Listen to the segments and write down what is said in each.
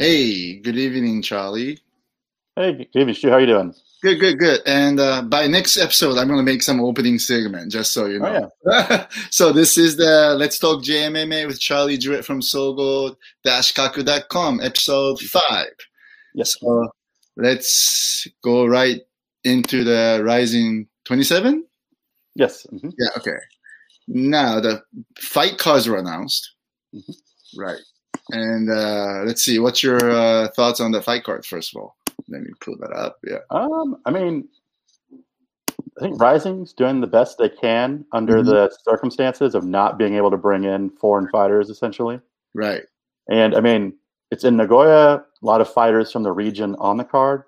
Hey, good evening, Charlie. Hey, good evening, Stu. How are you doing? Good, good, good. And uh, by next episode, I'm going to make some opening segment, just so you know. Oh, yeah. so this is the Let's Talk JMMA with Charlie Jewett from Sogo-Kaku.com, episode five. Yes. So let's go right into the RIZIN 27. Yes. mhm. Yeah. Okay. Now the fight cards were announced. Mhm. Right. And uh, let's see. What's your uh, thoughts on the fight card? First of all, let me pull that up. Yeah. Um, I mean, I think RIZIN's doing the best they can under Mhm. the circumstances of not being able to bring in foreign fighters, essentially. Right. And I mean, it's in Nagoya, a lot of fighters from the region on the card,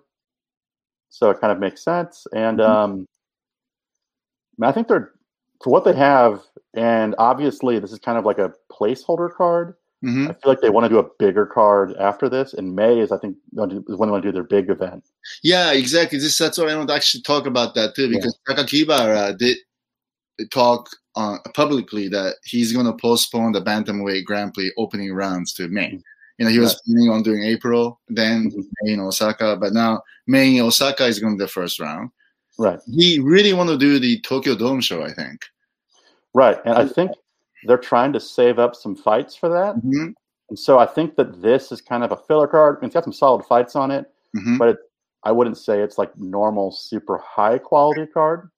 so it kind of makes sense. And Mhm. um, I think they're for what they have, and obviously this is kind of like a placeholder card. Hmm I feel like they want to do a bigger card after this. In May is I think is when they want to do their big event. Yeah. Exactly. This that's what I want to actually talk about that too, because Sakakibara did talk uh, publicly that he's going to postpone the bantamweight Grand Prix opening rounds to May. Mhm. You know, he was Right. planning on doing April, then Mhm. May in Osaka, but now May in Osaka is going to be the first round. Right. He really want to do the Tokyo Dome show, I think. Right. And I think they're trying to save up some fights for that. hmm And so I think that this is kind of a filler card. It's got some solid fights on it, hmm but it, I wouldn't say it's like normal, super high quality card.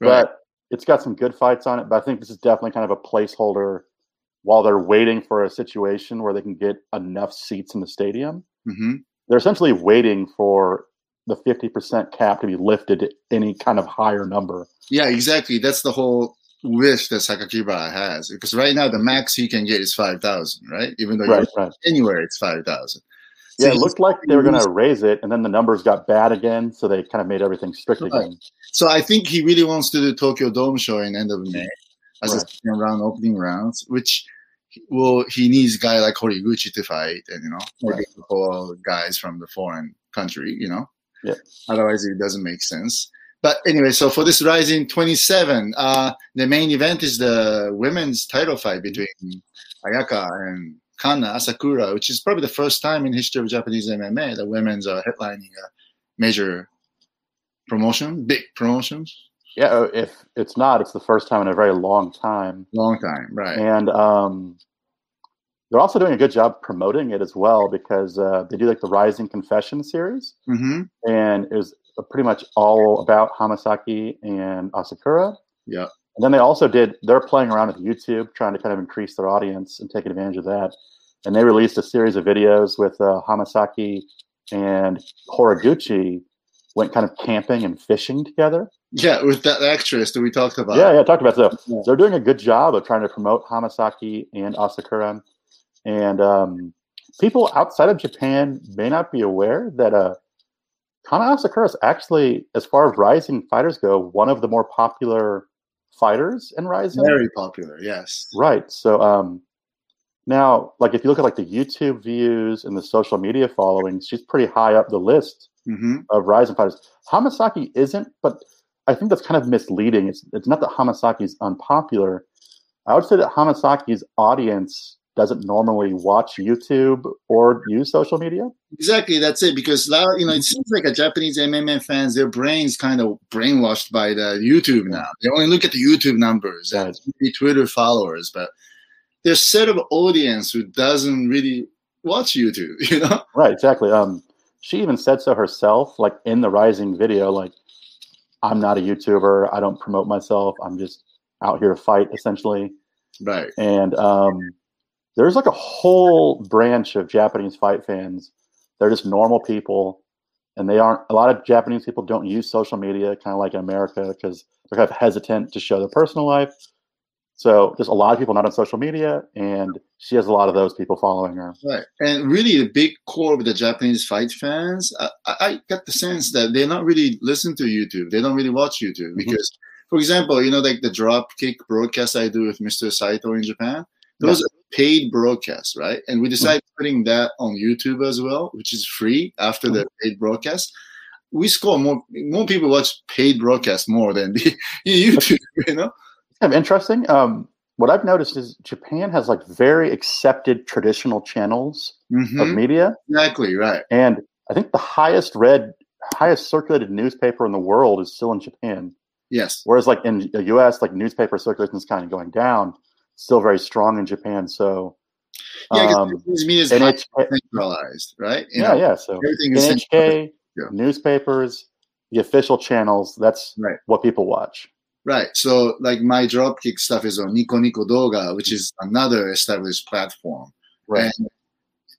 Right. But it's got some good fights on it. But I think this is definitely kind of a placeholder while they're waiting for a situation where they can get enough seats in the stadium. hmm They're essentially waiting for the 50% cap to be lifted to any kind of higher number. Yeah, exactly. That's the whole wish that Sakakibara has. Because right now the max he can get is five thousand, right? Even though Right, right. anywhere it's five thousand. Yeah, it looked like they were going to raise it, and then the numbers got bad again, so they kind of made everything strict Right. again. So I think he really wants to do Tokyo Dome show in end of May as a second round opening rounds, which well he needs a guy like Horiguchi to fight, and you know, Right. guys from the foreign country, you know. Yeah. Otherwise, it doesn't make sense. But anyway, so for this RIZIN 27, uh, the main event is the women's title fight between Ayaka and Kana Asakura, which is probably the first time in history of Japanese MMA that women's are headlining a major promotion, big promotions. Yeah, uh, if it's not, it's the first time in a very long time. Long time, right? And um, they're also doing a good job promoting it as well because uh, they do like the RIZIN Confession series, Mm-hmm. and it was pretty much all about Hamasaki and Asakura. Yeah. And then they also did, they're playing around with YouTube, trying to kind of increase their audience and take advantage of that. And they released a series of videos with uh, Hamasaki and Horiguchi went kind of camping and fishing together. Yeah, with that actress that we talked about. yeah, yeah, talked about so Yeah. they're doing a good job of trying to promote Hamasaki and Asakura. And um, people outside of Japan may not be aware that uh, Kana Asakura is actually, as far as RIZIN fighters go, one of the more popular fighters in RIZIN. Very popular, yes. Right. So um, now, like if you look at like the YouTube views and the social media following, she's pretty high up the list Mm-hmm. of RIZIN fighters. Hamasaki isn't, but I think that's kind of misleading. It's it's not that Hamasaki is unpopular. I would say that Hamasaki's audience doesn't normally watch YouTube or use social media. Exactly, that's it. Because now, you know, it seems like a Japanese MMA fans, their brains kind of brainwashed by the YouTube now. They only look at the YouTube numbers and Right. the Twitter followers, but there's set of audience who doesn't really watch YouTube, you know? Right, exactly. Um, she even said so herself, like in the RIZIN video, like I'm not a YouTuber. I don't promote myself. I'm just out here to fight, essentially. Right. And um, there's like a whole branch of Japanese fight fans. They're just normal people, and they aren't. A lot of Japanese people don't use social media, kind of like in America, because they're kind of hesitant to show their personal life. So there's a lot of people not on social media, and she has a lot of those people following her. Right. And really, the big core of the Japanese fight fans, I, I get the sense that they're not really listen to YouTube. They don't really watch YouTube mm-hmm. because, for example, you know, like the drop kick broadcast I do with Mr. Saito in Japan, those are paid broadcasts, right? And we decided putting that on YouTube as well, which is free after the paid broadcast. We score more, more people watch paid broadcasts more than the YouTube, you know? Kind of interesting. Um, what I've noticed is Japan has like very accepted traditional channels Mhm. of media, Exactly right. and I think the highest read, highest circulated newspaper in the world is still in Japan. Yes. Whereas like in the U.S., like newspaper circulation is kind of going down, still very strong in Japan. So Yeah, um, media is NHK, centralized, right? You yeah, know, yeah. So Everything is. NHK, Yeah. newspapers, the official channels. That's Right. what people watch. Right. So like my dropkick stuff is on Nico Nico Doga, which is another established platform. Right. And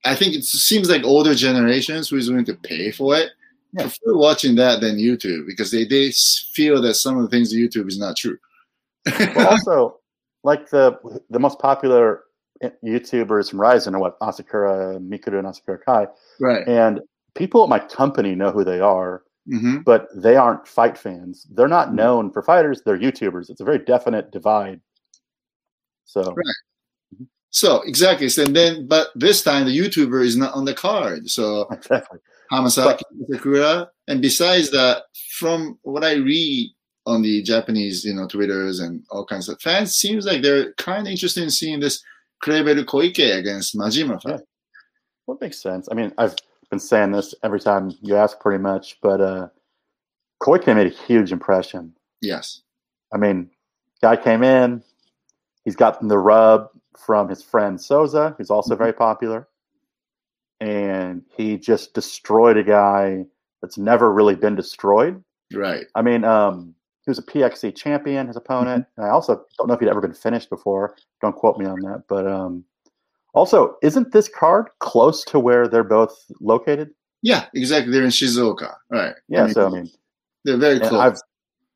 I think it seems like older generations who is willing to pay for it Yeah. prefer watching that than YouTube because they, they feel that some of the things YouTube is not true. Also, like the the most popular YouTubers from RIZIN are what Asakura Mikuru and Asakura Kai, right. and people at my company know who they are, hmm but they aren't fight fans. They're not Mhm. known for fighters; they're YouTubers. It's a very definite divide. So Right. So exactly. So then, but this time the YouTuber is not on the card. So exactly. Hamasaki Sakura. And besides that, from what I read on the Japanese, you know, Twitters and all kinds of fans, seems like they're kind of interested in seeing this Kleberu Koike against Majima fight. Well, it makes sense. I mean, I've been saying this every time you ask, pretty much. But uh, Koike made a huge impression. Yes. I mean, guy came in. He's gotten the rub from his friend Souza, who's also very popular, and he just destroyed a guy that's never really been destroyed. Right. I mean, um, he was a PXC champion, his opponent. And I also don't know if he'd ever been finished before. Don't quote me on that. But um, also, isn't this card close to where they're both located? Yeah, exactly. They're in Shizuoka. Right. Yeah. I mean, so I mean, they're very close. I've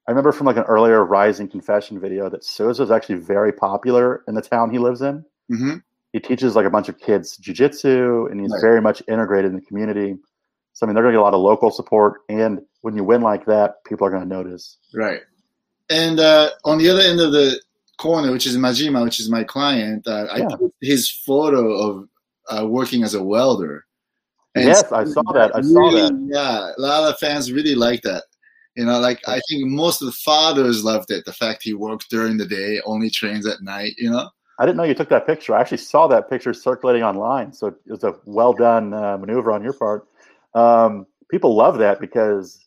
I remember from like an earlier RIZIN Confession video that Souza is actually very popular in the town he lives in. hmm He teaches like a bunch of kids jujitsu, and he's Right. very much integrated in the community. So I mean, they're going to get a lot of local support, and when you win like that, people are going to notice. Right. And uh, on the other end of the corner, which is Majima, which is my client, uh, I put his photo of uh, working as a welder. And yes, I saw that. I saw really, that. Yeah, a lot of fans really like that. You know, like I think most of the fathers loved it. The fact he worked during the day, only trains at night. You know. I didn't know you took that picture. I actually saw that picture circulating online, so it was a well done uh, maneuver on your part. Um, people love that because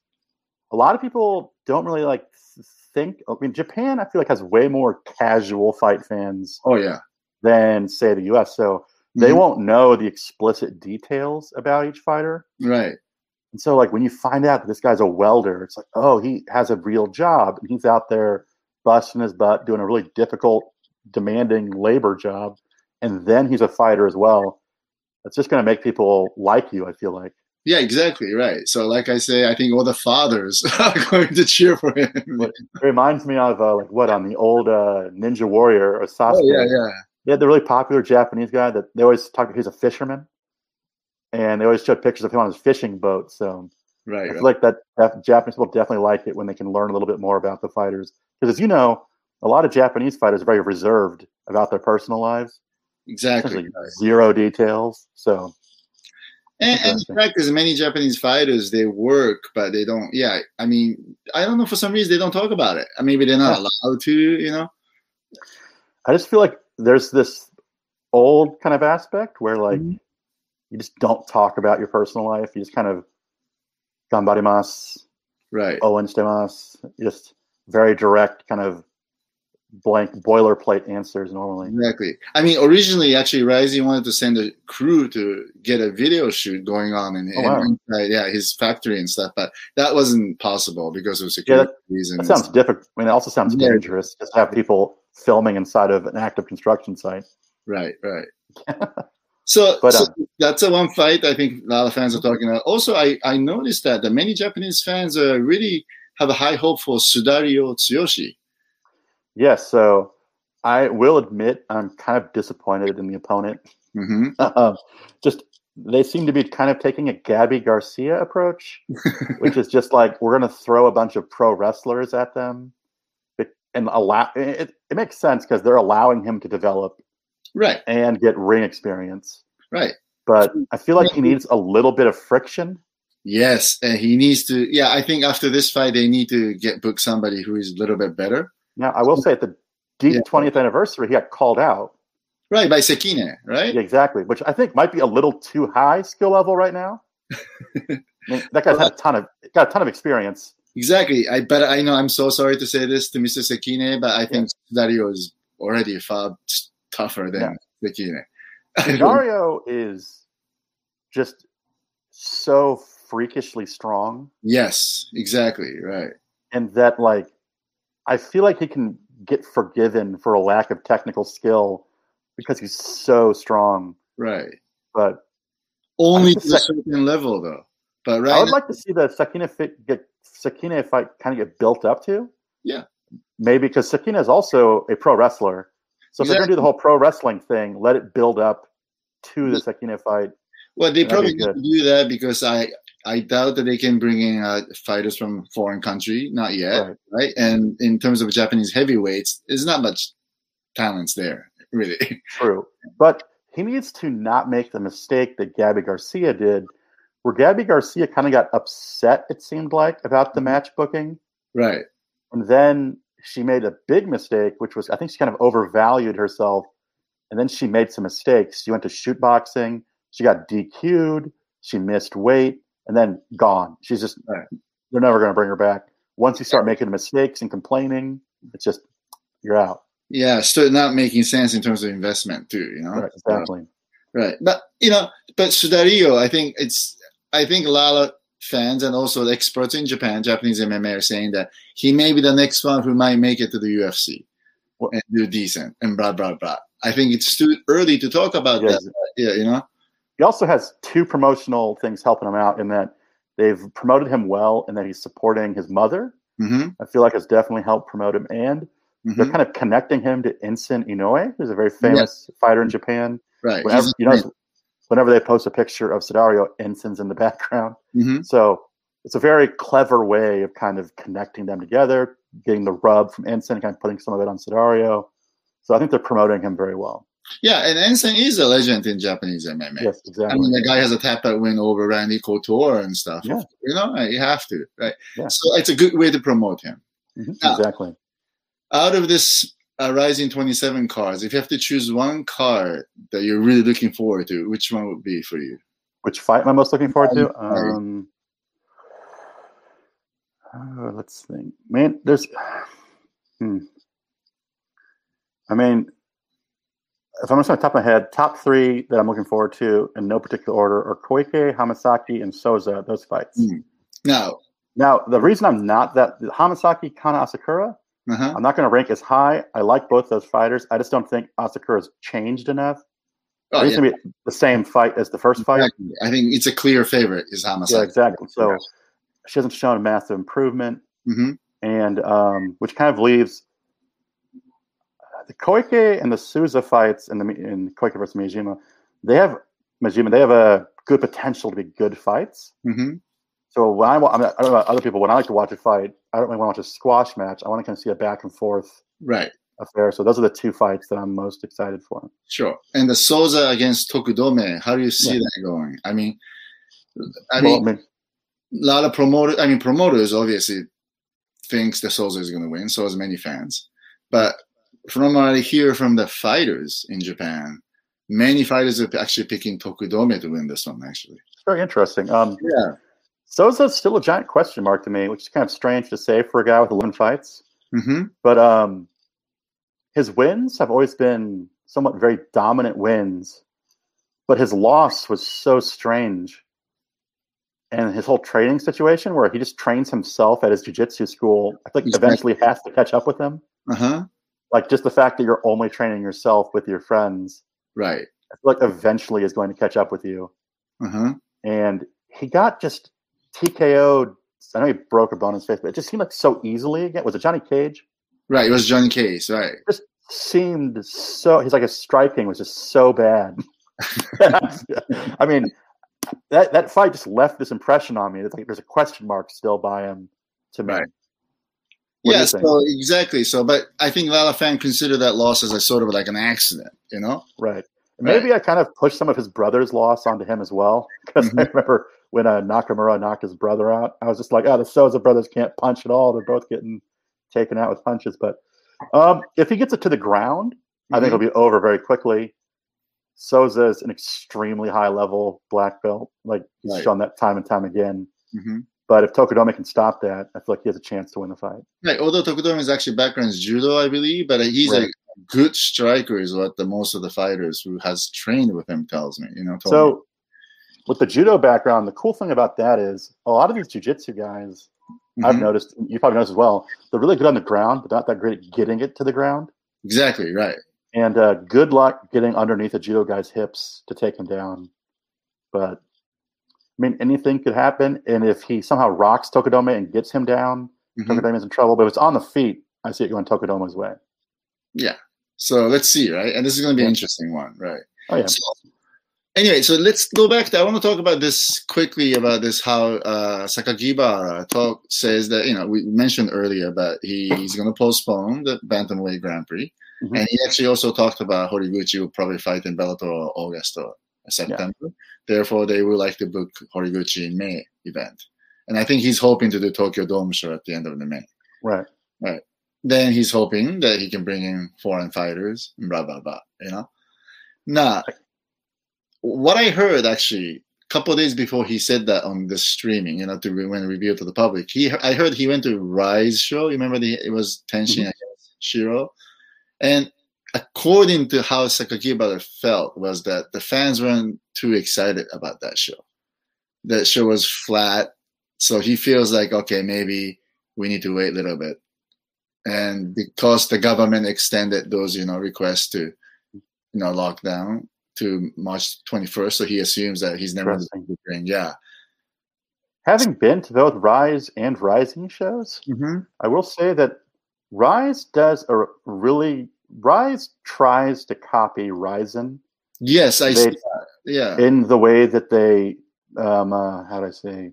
a lot of people don't really like think. I mean, Japan, I feel like has way more casual fight fans Oh yeah. than say the U.S. So they Mhm. won't know the explicit details about each fighter. Right. And so, like when you find out that this guy's a welder, it's like, oh, he has a real job, and he's out there busting his butt, doing a really difficult, demanding labor job, and then he's a fighter as well. It's just going to make people like you. I feel like. Yeah, exactly. Right. So, like I say, I think all the fathers are going to cheer for him. It reminds me of uh, like what on the old uh, Ninja Warrior or Sasuke. Oh yeah, yeah. They had the really popular Japanese guy that they always talk. About he's a fisherman, and they always showed pictures of him on his fishing boat. So Right. I right. like that Japanese people definitely like it when they can learn a little bit more about the fighters. Because as you know, a lot of Japanese fighters are very reserved about their personal lives. Exactly. Right. zero details. So And, and in there's many Japanese fighters. They work, but they don't. Yeah, I mean, I don't know. For some reason, they don't talk about it. Maybe they're not allowed to. You know. I just feel like there's this old kind of aspect where like Mhm. you just don't talk about your personal life. You just kind of gambarimasu, Right. owen shitemasu, just very direct kind of blank boilerplate answers normally. Exactly. I mean, originally, actually, RIZIN wanted to send a crew to get a video shoot going on in, Oh, wow. in inside, yeah, his factory and stuff, but that wasn't possible because of security reasons. That sounds difficult. I mean, it also sounds Yeah. dangerous just to have people filming inside of an active construction site. Right, right. so, But, so um, that's a one fight I think a lot of fans are talking about. Also, I, I noticed that the many Japanese fans uh, really have a high hope for Sudario Tsuyoshi. Yes, so I will admit I'm kind of disappointed in the opponent. hmm Um, just they seem to be kind of taking a Gabby Garcia approach, which is just like we're going to throw a bunch of pro wrestlers at them, It- and allow it. It makes sense because they're allowing him to develop Right, and get ring experience. right. But I feel like he needs a little bit of friction. Yes, and he needs to. Yeah, I think after this fight, they need to get book somebody who is a little bit better. Now, I will say at the deep Yeah. 20th anniversary, he got called out. Right by Sekine, right? Yeah, exactly, which I think might be a little too high skill level right now. I mean, that guy's had a ton of got a ton of experience. Exactly. I but I know I'm so sorry to say this to Mr. Sekine, but I think Dario is already far tougher than Sekine. Dario is just so freakishly strong, yes, exactly. Right. and that like I feel like he can get forgiven for a lack of technical skill because he's so strong. Right. But Only to the a certain level though. But right I would now- like to see the Sekine fit get Sekine fight kind of get built up to. Yeah. Maybe because Sekine is also a pro wrestler. So if they're gonna do the whole pro wrestling thing, let it build up to the Sekine fight. Well, they probably be need to do that because I I doubt that they can bring in uh, fighters from foreign country, not yet, Right. right. And in terms of Japanese heavyweights, there's not much talents there, really. True. But he needs to not make the mistake that Gabby Garcia did, where Gabby Garcia kind of got upset, it seemed like, about the match booking. right. And then she made a big mistake, which was I think she kind of overvalued herself. And then she made some mistakes. She went to shoot boxing. She got DQ'd. She missed weight, and then gone. She's just Right. they're never going to bring her back. Once you start making mistakes and complaining, it's just you're out. Yeah, still not making sense in terms of investment too. You know. Right, exactly. Uh, right. But you know, but Sudario, I think it's I think a lot of fans and also the experts in Japan, Japanese MMA are saying that he may be the next one who might make it to the UFC and do decent and blah blah blah. I think it's too early to talk about Yeah, that. Yeah, you know. He also has two promotional things helping him out in that they've promoted him well and that he's supporting his mother. Mm-hmm. I feel like has definitely helped promote him. And they're hmm kind of connecting him to Enson Inoue, who's a very famous fighter in Japan. Right. Whenever, you know, whenever they post a picture of Sudario, Enson's in the background. Mhm. So it's a very clever way of kind of connecting them together, getting the rub from Enson, kind of putting some of it on Sudario. So I think they're promoting him very well. Yeah, and Enson is a legend in Japanese MMA. Yes, exactly. I mean, the guy has a tap out win over Randy Couture and stuff. Yeah. You know, you have to, right? Yeah. So it's a good way to promote him. Mhm, Yeah. Exactly. out of this uh, RIZIN 27 cards, if you have to choose one card that you're really looking forward to, which one would be for you? Which fight am I most looking forward to? Um, Um, uh, let's think. Man, there's. Hmm. I mean, if I'm just on top of my head, top three that I'm looking forward to in no particular order are Koike, Hamasaki, and Souza. Those fights. Hmm. Now, Now, the reason I'm not that Hamasaki, Kana Asakura, uh-huh. I'm not going to rank as high. I like both those fighters. I just don't think Asakura's changed enough. Oh, it's yeah, to be the same fight as the first fight. exactly. I think it's a clear favorite is Yeah, Hamasaki. exactly. So she hasn't shown a massive improvement, hmm and um, which kind of leaves the Koike and the Souza fights in the in Koike versus Miyajima. They have Majima. They have a good potential to be good fights. hmm So when I, I, mean, I don't know about other people. When I like to watch a fight, I don't really want to watch a squash match. I want to kind of see a back and forth Right. affair. So those are the two fights that I'm most excited for. Sure. And the Souza against Tokudome, how do you see Yeah. that going? I mean, I Well, mean, a lot of promoters. I mean, promoters obviously thinks the Souza is going to win. So as many fans, but from what I hear from the fighters in Japan, many fighters are actually picking Tokudome to win this one. Actually, it's very interesting. Um, yeah. Souza's still a giant question mark to me, which is kind of strange to say for a guy with 11 fights. hmm But um, his wins have always been somewhat very dominant wins. But his loss was so strange. And his whole training situation, where he just trains himself at his jiu-jitsu school, I think Exactly. eventually has to catch up with him. Uh huh. Like just the fact that you're only training yourself with your friends, Right. I feel like eventually is going to catch up with you. Uh huh. And he got just TKO'd. I know he broke a bone in his face, but it just seemed like so easily again. Was it Johnny Case? Right. It was Johnny Case Right. Just seemed so he's like his striking was just so bad. I mean, that that fight just left this impression on me. It's like there's a question mark still by him to me. Right. What yeah. So exactly. So, but I think a lot of fans consider that loss as a sort of like an accident. You know. Right. Maybe I kind of pushed some of his brother's loss onto him as well. Because I Mhm. remember when uh, Nakamura knocked his brother out, I was just like, oh, the Souza brothers can't punch at all. They're both getting taken out with punches. But Um, if he gets it to the ground, I think Mhm. it'll be over very quickly. Souza's an extremely high level black belt. Like he's Right. shown that time and time again. Mhm. But if Tokudome can stop that, I feel like he has a chance to win the fight. Right. Although Tokudome's actually background is judo, I believe, but he's a good striker, is what the most of the fighters who has trained with him tells me. You know. told me. So, with the judo background, the cool thing about that is a lot of these jujitsu guys, I've Mhm. noticed, you probably noticed as well, they're really good on the ground, but not that great at getting it to the ground. exactly right. And uh, good luck getting underneath a judo guy's hips to take him down. But I mean, anything could happen. And if he somehow rocks Tokudome and gets him down, Mhm. Tokudome's in trouble. But if it's on the feet, I see it going Tokudome's way. Yeah. So let's see, right? And this is going to be an interesting one, right? Oh yeah, So, anyway, so let's go back. To, I want to talk about this quickly about this how uh, Sakakibara talk says that you know we mentioned earlier, but he, he's going to postpone the bantamweight Grand Prix, Mhm. and he actually also talked about Horiguchi will probably fight in Bellator or August or September. Therefore, they would like to book Horiguchi in May event, and I think he's hoping to do Tokyo Dome show at the end of the May. right. Right. Then he's hoping that he can bring in foreign fighters, and blah blah blah. You know. Now, what I heard actually a couple of days before he said that on the streaming, you know, to re- when revealed to the public, he I heard he went to Rise show. You remember the it was Tenshin Mhm. against Shiro, and according to how Sakakibara felt was that the fans weren't too excited about that show. That show was flat, so he feels like okay, maybe we need to wait a little bit. And because the government extended those, you know, requests to, you know, lockdown to March 21st, so he assumes that he's never going to bring. Yeah. Having been to both Rise and RIZIN shows, Mm-hmm. I will say that Rise does a really Rise tries to copy RIZIN Yes, I They- see that. Yeah. in the way that they um uh, how do I say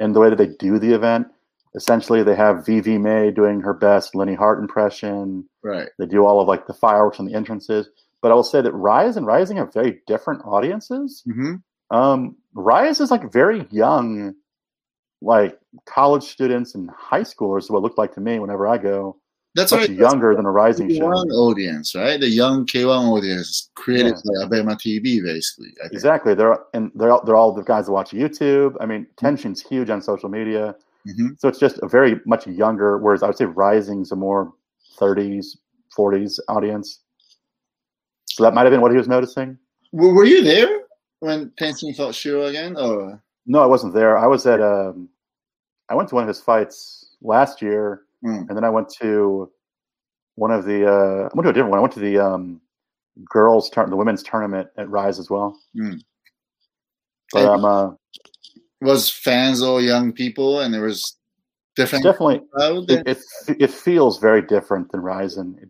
in the way that they do the event. Essentially, they have VV Mei doing her best Lenne Hardt impression. right. They do all of like the fireworks and the entrances. But I will say that Rise and RIZIN have very different audiences. Mm-hmm. Um, Rise is like very young, like college students and high schoolers. Is what it looked like to me whenever I go. That's Much right. younger than a RIZIN show. K1 audience, right? The young K1 audience created by Abema TV, basically. Exactly. They're and they're all, they're all the guys that watch YouTube. I mean, Tenshin's huge on social media, Mhm. so it's just a very much younger. Whereas I would say RIZIN's a more 30s, 40s audience. So that might have been what he was noticing. Were you there when Tenshin fought Shiro again? Or No, I wasn't there. I was at um, I went to one of his fights last year, Mm. and then I went to one of the. Uh, I went to a different one. I went to the um, girls' turn, the women's tournament at Rise as well. Mm. But um, uh, was fans all young people, and there was different definitely it, it it feels very different than RIZIN. It,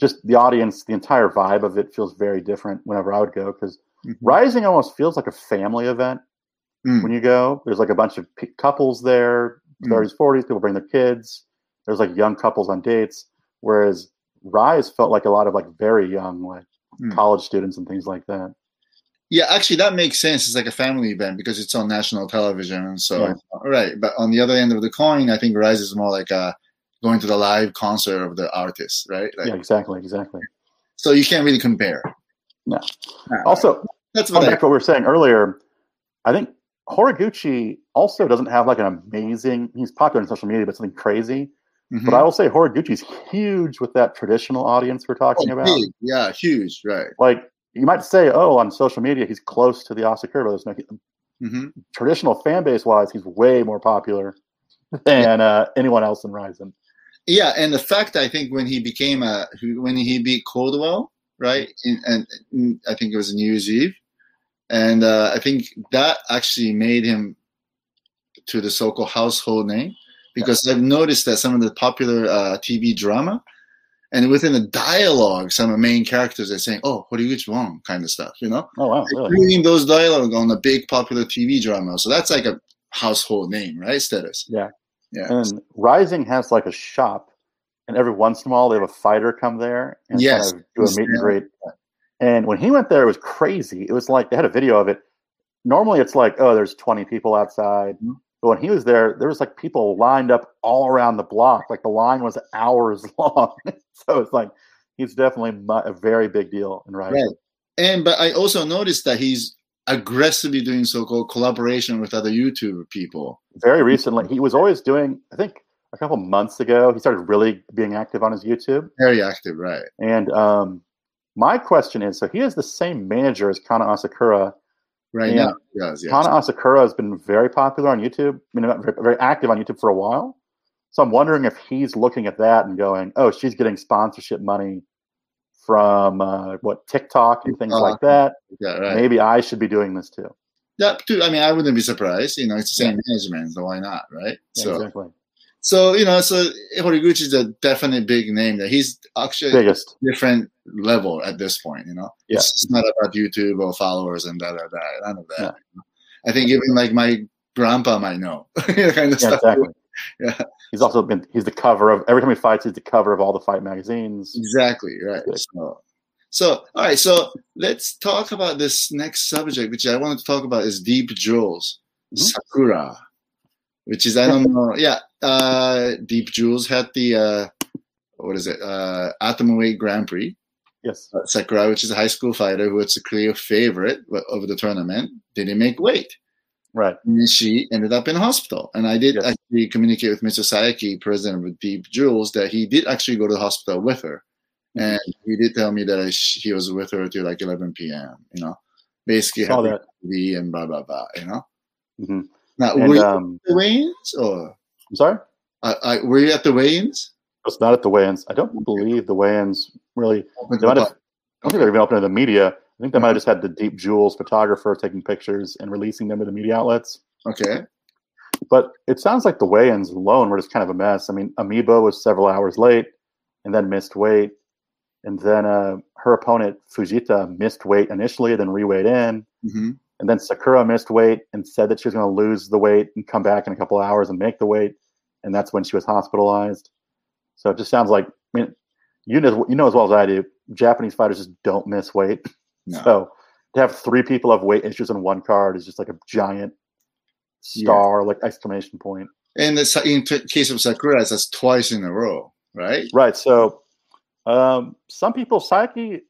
just the audience, the entire vibe of it feels very different whenever I would go because Mhm. RIZIN almost feels like a family event Mm. when you go. There's like a bunch of p- couples there, Mm. 30s, 40s. People bring their kids. There's like young couples on dates, whereas Rise felt like a lot of like very young, like Mm. college students and things like that. Yeah, actually, that makes sense. It's like a family event because it's on national television. So, Yeah. right. But on the other end of the coin, I think Rise is more like a going to the live concert of the artist, right? Like, yeah, exactly, exactly. So you can't really compare. No. Also, that's what I. back to what we were saying earlier, I think Horiguchi also doesn't have like an amazing. He's popular on social media, but something crazy. Mhm. But I will say Horiguchi's huge with that traditional audience we're talking Oh, about. big. Yeah, huge. Right. Like you might say, oh, on social media he's close to the Asakura brothers. Making hmm traditional fan base wise, he's way more popular than uh, anyone else in RIZIN. Yeah, and the fact I think when he became a when he beat Caldwell, right? In, and in, I think it was New Year's Eve, and uh, I think that actually made him to the so-called household name because I've noticed that some of the popular uh, TV drama and within the dialogue, some of the main characters are saying, "Oh, Horiguchi wrong?" kind of stuff, you know, Oh wow, really? reading those dialogue on a big popular TV drama. So that's like a household name, right? Status. Yeah. Yeah. And RIZIN has like a shop, and every once in a while they have a fighter come there and Yes. kind of do a meet and greet. And when he went there, it was crazy. It was like they had a video of it. Normally, it's like, oh, there's 20 people outside. Mhm. But when he was there, there was like people lined up all around the block. Like the line was hours long. So it's like he's definitely a very big deal in RIZIN. Right. And but I also noticed that he's aggressively doing so-called collaboration with other YouTube people. Very recently, he was always doing. I think a couple months ago, he started really being active on his YouTube. Very active, right? And um, my question is, so he has the same manager as Kana Asakura. Right Yeah. now, yes, yes. Kana Asakura has been very popular on YouTube. I mean, very, very active on YouTube for a while. So I'm wondering if he's looking at that and going, "Oh, she's getting sponsorship money from uh, what TikTok and things like that. yeah, right. Maybe I should be doing this too." That too. I mean, I wouldn't be surprised. You know, it's the same management, so why not, right? Yeah, so, exactly. So you know, so Horiguchi is a definite big name. That he's actually Biggest. different level at this point. You know, Yeah. it's, not about YouTube or followers and da da da. None of that. Yeah. I think even like my grandpa might know kind of Yeah, stuff. exactly. Yeah. He's also been. He's the cover of every time he fights. He's the cover of all the fight magazines. Exactly right. So, so all right. So let's talk about this next subject, which I wanted to talk about is Deep Jewels, Mhm. Sakura, which is I don't know. Yeah, uh, Deep Jewels had the uh, what is it? Uh, Atomweight Grand Prix. Yes. Uh, Sakura, which is a high school fighter who was a clear favorite of the tournament, didn't make weight. Right. And she ended up in hospital. And I did Yes. actually communicate with Mr. Saeki, president of Deep Jewels, that he did actually go to the hospital with her. Mm-hmm. And he did tell me that I sh- he was with her till like 11 p.m., you know, basically having that. TV and blah, blah, blah, you know. hmm Now, And were um, at the or I'm sorry. I, I, were you at the weigh-ins? It's not at the weigh-ins. I don't believe the weigh-ins really. Open to might have. I don't think they're even open to the media. I think they might have just had the Deep Jewels photographer taking pictures and releasing them to the media outlets. Okay. But it sounds like the weigh-ins alone were just kind of a mess. I mean, Amiibo was several hours late and then missed weight, and then uh, her opponent Fujita missed weight initially, then reweighed in, hmm and then Sakura missed weight and said that she was going to lose the weight and come back in a couple of hours and make the weight, and that's when she was hospitalized. So it just sounds like I mean, you know, you know as well as I do, Japanese fighters just don't miss weight. No. So to have three people have weight issues in one card is just like a giant star, like exclamation point. And the, in case of Sakura, that's twice in a row, right? Right. So um, some people, Saeki,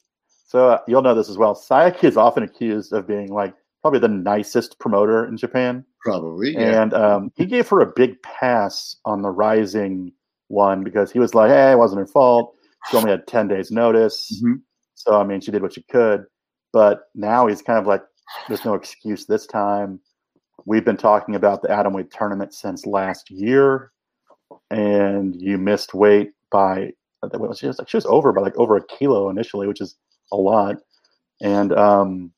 so uh, you'll know this as well. Saeki is often accused of being like probably the nicest promoter in Japan. Probably. Yeah. And um, he gave her a big pass on the RIZIN one because he was like, hey, it wasn't her fault. She only had 10 days' notice. Mhm. So, I mean, she did what she could. But now he's kind of like, there's no excuse this time. We've been talking about the Atomweight tournament since last year, and you missed weight by, was she, was like, she was over by like over a kilo initially, which is a lot. And um,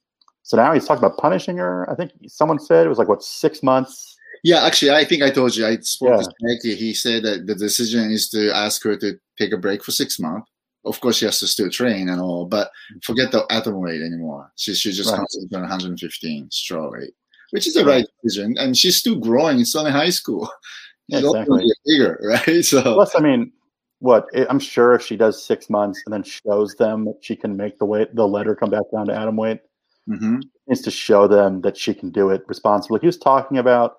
so now he's talking about punishing her. I think someone said it was like, what, six months? Yeah, actually, I think I told you. I spoke Yeah. to Saeki. He said that the decision is to ask her to take a break for six months. Of course, she has to still train and all, but mm-hmm. forget the atom weight anymore. She should just Right. concentrate on 115 straw weight, which is the right decision. And she's still growing. It's only high school. She's exactly. bigger, right? So Plus, I mean, what I'm sure if she does six months and then shows them that she can make the weight, the letter come back down to atom weight, mhm. needs to show them that she can do it responsibly. He was talking about,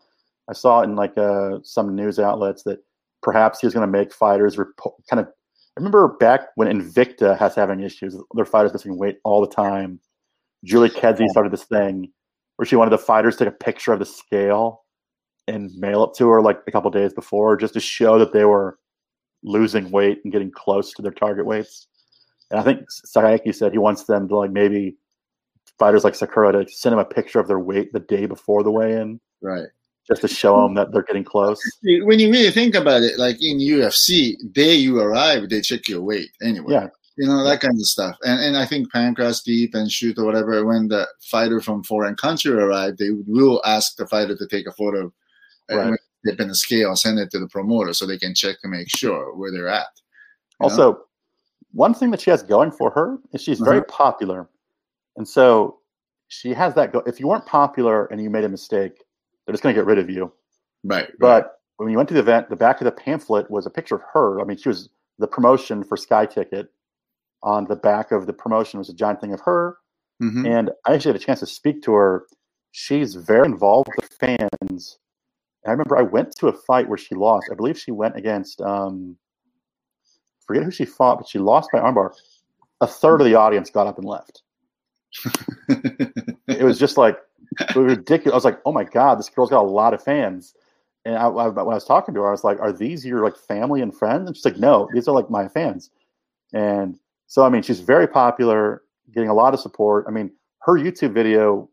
I saw it in like uh, some news outlets that perhaps he was going to make fighters repo- kind of. I remember back when Invicta has having issues, their fighters missing weight all the time. Julie Kedzie started this thing where she wanted the fighters to take a picture of the scale and mail it to her like a couple days before, just to show that they were losing weight and getting close to their target weights. And I think Saeki said he wants them to like maybe fighters like Sakura to send him a picture of their weight the day before the weigh-in, right. just to show them that they're getting close. When you really think about it, like in UFC, day you arrive, they check your weight anyway. Yeah. You know, that kind of stuff. And and I think Pancrase Deep and Shoot or whatever, when the fighter from foreign country arrive, they will ask the fighter to take a photo Right. and dip in the scale send it to the promoter so they can check to make sure where they're at. you know? Also, one thing that she has going for her is she's very Uh-huh. popular, and so she has that. Go- if you weren't popular and you made a mistake, they're just going to get rid of you. right. right. But when you went to the event, the back of the pamphlet was a picture of her. I mean, she was the promotion for Sky Ticket. On the back of the promotion was a giant thing of her, Mhm. and I actually had a chance to speak to her. She's very involved with the fans. And I remember I went to a fight where she lost. I believe she went against um, forget who she fought, but she lost by armbar. A third of the audience got up and left. It was just like it was ridiculous. I was like, oh my god, this girl's got a lot of fans. And I, I, when I was talking to her, I was like, are these your like family and friends? And she's like, no, these are like my fans. And so, I mean, she's very popular, getting a lot of support. I mean, her YouTube video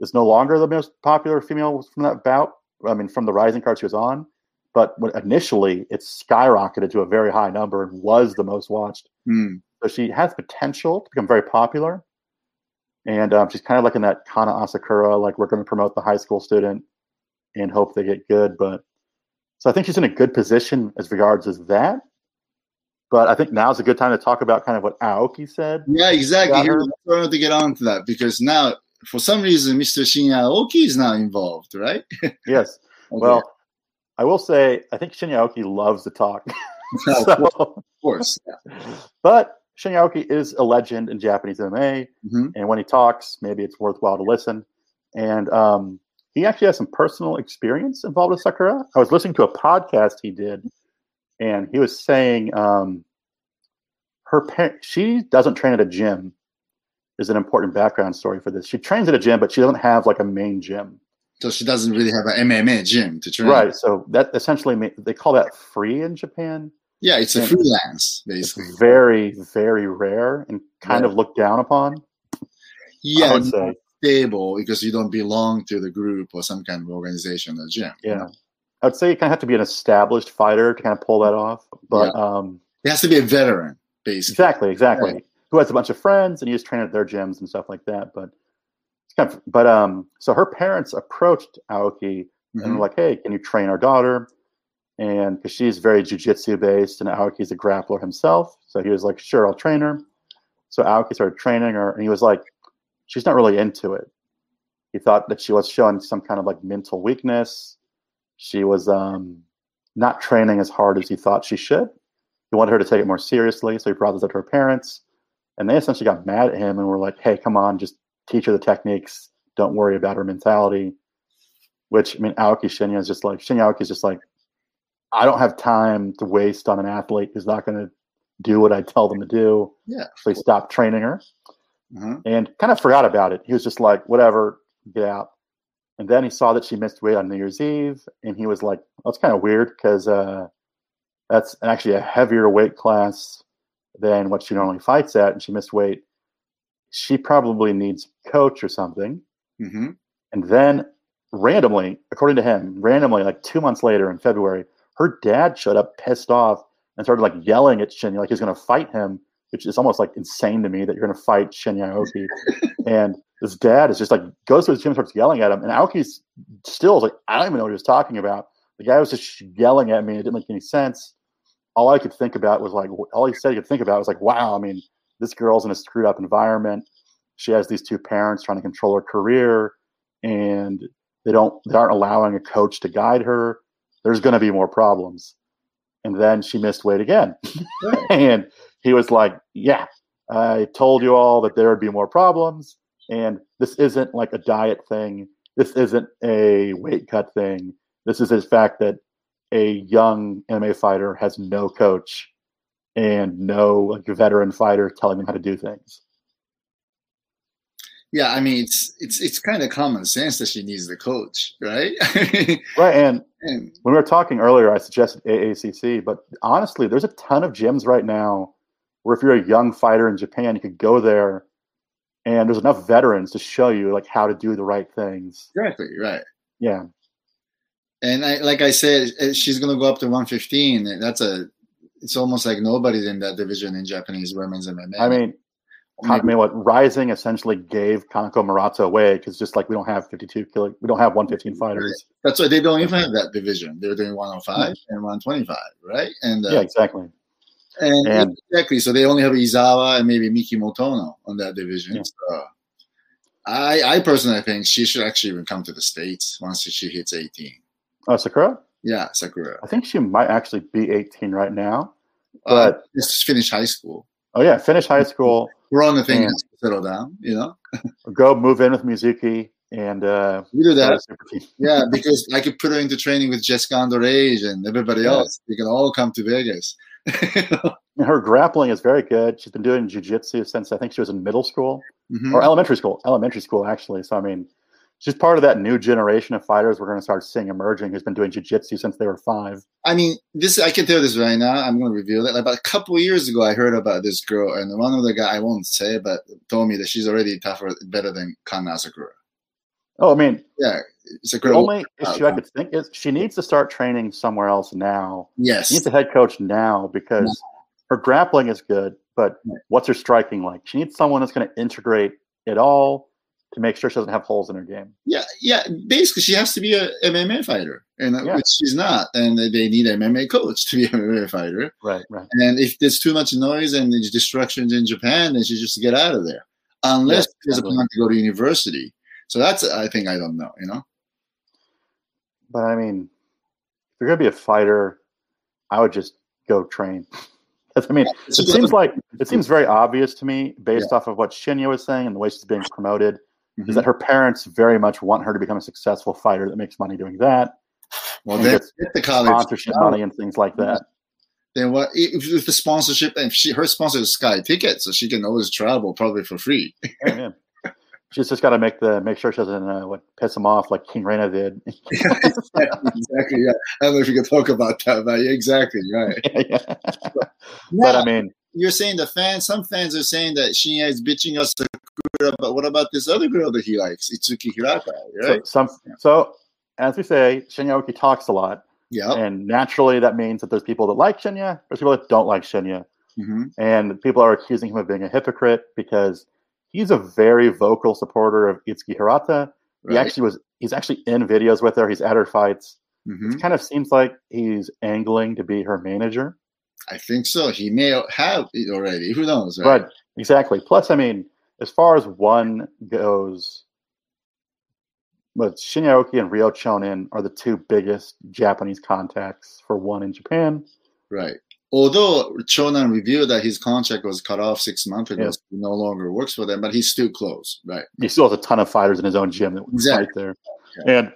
is no longer the most popular female from that bout. I mean, from the RIZIN card she was on, but when initially it skyrocketed to a very high number and was the most watched. Hmm. So she has potential to become very popular. And um, she's kind of like in that Kana Asakura, like we're going to promote the high school student and hope they get good. But so I think she's in a good position as regards as that. But I think now's a good time to talk about kind of what Aoki said. Yeah, exactly. Here, her. I wanted to get on to that because now, for some reason, Mr. Shinya Aoki is now involved, right? Yes. Okay. Well, I will say I think Shinya Aoki loves to talk. of course. Yeah. but Shinya Aoki is a legend in Japanese MMA. Mhm. and when he talks, maybe it's worthwhile to listen. And um, he actually has some personal experience involved with Sakura. I was listening to a podcast he did, and he was saying um, her par- she doesn't train at a gym. Is an important background story for this. She trains at a gym, but she doesn't have like a main gym. So she doesn't really have an MMA gym to train. Right. So that essentially they call that free in Japan. Yeah, it's a Yeah. freelance, It's basically. very, very rare and kind Right. of looked down upon. Yeah, stable because you don't belong to the group or some kind of organization or gym. you Yeah. know? I would say you kind of have to be an established fighter to kind of pull that off. But um, It has to be a veteran, basically. exactly, exactly. Right. Who has a bunch of friends and he just trained at their gyms and stuff like that. But it's kind of, but um, so her parents approached Aoki and Mhm. were like, "Hey, can you train our daughter?" And because she's very jujitsu based, and Aoki's a grappler himself, so he was like, "Sure, I'll train her." So Aoki started training her, and he was like, "She's not really into it." He thought that she was showing some kind of like mental weakness. She was um, not training as hard as he thought she should. He wanted her to take it more seriously, so he brought this up to her parents, and they essentially got mad at him and were like, "Hey, come on, just teach her the techniques. Don't worry about her mentality." Which I mean, Aoki Shinya is just like Shinya Aoki is just like, I don't have time to waste on an athlete who's not going to do what I tell them to do. Yeah. So he stopped training her Uh-huh. and kind of forgot about it. He was just like, whatever, get out. And then he saw that she missed weight on New Year's Eve, and he was like, that's kind of weird because uh, that's actually a heavier weight class than what she normally fights at, and she missed weight. She probably needs a coach or something. hmm And then randomly, according to him, randomly, like two months later in February, her dad showed up pissed off and started like yelling at Shinya like he's going to fight him, which is almost like insane to me that you're going to fight Shinya Aoki. and his dad is just like goes to his gym and starts yelling at him. And Aoki's still like, I don't even know what he was talking about. The guy was just yelling at me. It didn't make any sense. All I could think about was like, all he said he could think about was like, wow, I mean, this girl's in a screwed up environment. She has these two parents trying to control her career, and they don't they aren't allowing a coach to guide her. There's going to be more problems. And then she missed weight again, Right. and he was like, "Yeah, I told you all that there would be more problems, and this isn't like a diet thing. This isn't a weight cut thing. This is the fact that a young MMA fighter has no coach and no like veteran fighter telling them how to do things." Yeah, I mean it's it's it's kind of common sense that she needs the coach, right? Right, and and when we were talking earlier, I suggested AACC, but honestly, there's a ton of gyms right now where if you're a young fighter in Japan, you could go there, and there's enough veterans to show you like how to do the right things. exactly right. Yeah, And I, like I said, eh, she's gonna go up to 115. and That's a it's almost like nobody's in that division in Japanese women's MMA. I mean, I mean, what RIZIN essentially gave Kanako Murata away because just like we don't have 52 kilo, we don't have 115 fighters. that's why they don't even have that division. They're doing 105 and 125, right? And uh, Yeah, exactly. And, And- exactly, so they only have Izawa and maybe Miki Motono on that division. Yeah. So I, I personally think she should actually even come to the states once she hits 18. Oh, Sakura, Yeah, Sakura. I think she might actually be 18 right now. But Uh, But just finish high school. oh yeah, finish high school, We're on the thing to settle down. You know, go move in with Mizuki, and uh, we do that. a super team. Yeah, because I could put her into training with Jessica Andrade and everybody Yeah. else. They can all come to Vegas. her grappling is very good. She's been doing jujitsu since I think she was in middle school Mhm. or elementary school. Elementary school, actually. So I mean, she's part of that new generation of fighters we're going to start seeing emerging who's been doing jiu-jitsu since they were five. I mean, this I can tell this right now. I'm going to reveal it. About a couple of years ago, I heard about this girl, and one of the guy I won't say, but told me that she's already tougher, better than Kana Asakura. Oh, I mean, Yeah, it's a the only issue I could think is she needs to start training somewhere else now. yes, She needs a head coach now because her grappling is good, but what's her striking like? She needs someone that's going to integrate it all to make sure she doesn't have holes in her game. yeah, yeah. Basically, she has to be a MMA fighter, and Yeah. which she's not. And they need an MMA coach to be an MMA fighter. Right, right. And if there's too much noise and there's distractions in Japan, then she just to get out of there. Unless Yeah, there's a plan to go to university. So that's I think I don't know. You know. But I mean, if you're going to be a fighter, I would just go train. I mean, it seems like it seems very obvious to me, based off of what Shinya was saying and the way she's being promoted, is Mhm. that her parents very much want her to become a successful fighter that makes money doing that, well, get the college sponsorship money and things like that. Then what if, the sponsorship and she her sponsor is Sky Ticket, so she can always travel probably for free. Yeah, yeah. She's just got to make the make sure she doesn't uh, what piss him off like King Reina did. exactly. Yeah. I don't know if you can talk about that, but yeah, exactly right. Yeah. But Now, I mean, you're saying the fans. Some fans are saying that Shinya is bitching us, but what about this other girl that he likes, Itsuki Hirata? so, Right? some so as we say, Shinya Aoki talks a lot, yeah. and naturally that means that there's people that like Shinya, there's people that don't like Shinya, hmm and people are accusing him of being a hypocrite because he's a very vocal supporter of Itsuki Hirata. He actually was he's actually in videos with her. He's at her fights. hmm It kind of seems like he's angling to be her manager. I think so. He may have it already. Who knows? Right. Right. Exactly. Plus, I mean, as far as one goes, but Shinya Aoki and Ryo Chonan are the two biggest Japanese contacts for one in Japan. Right. Although Chonan revealed that his contract was cut off six months ago, so he no longer works for them, but he's still close. Right. He still has a ton of fighters in his own gym that Exactly. fight there. And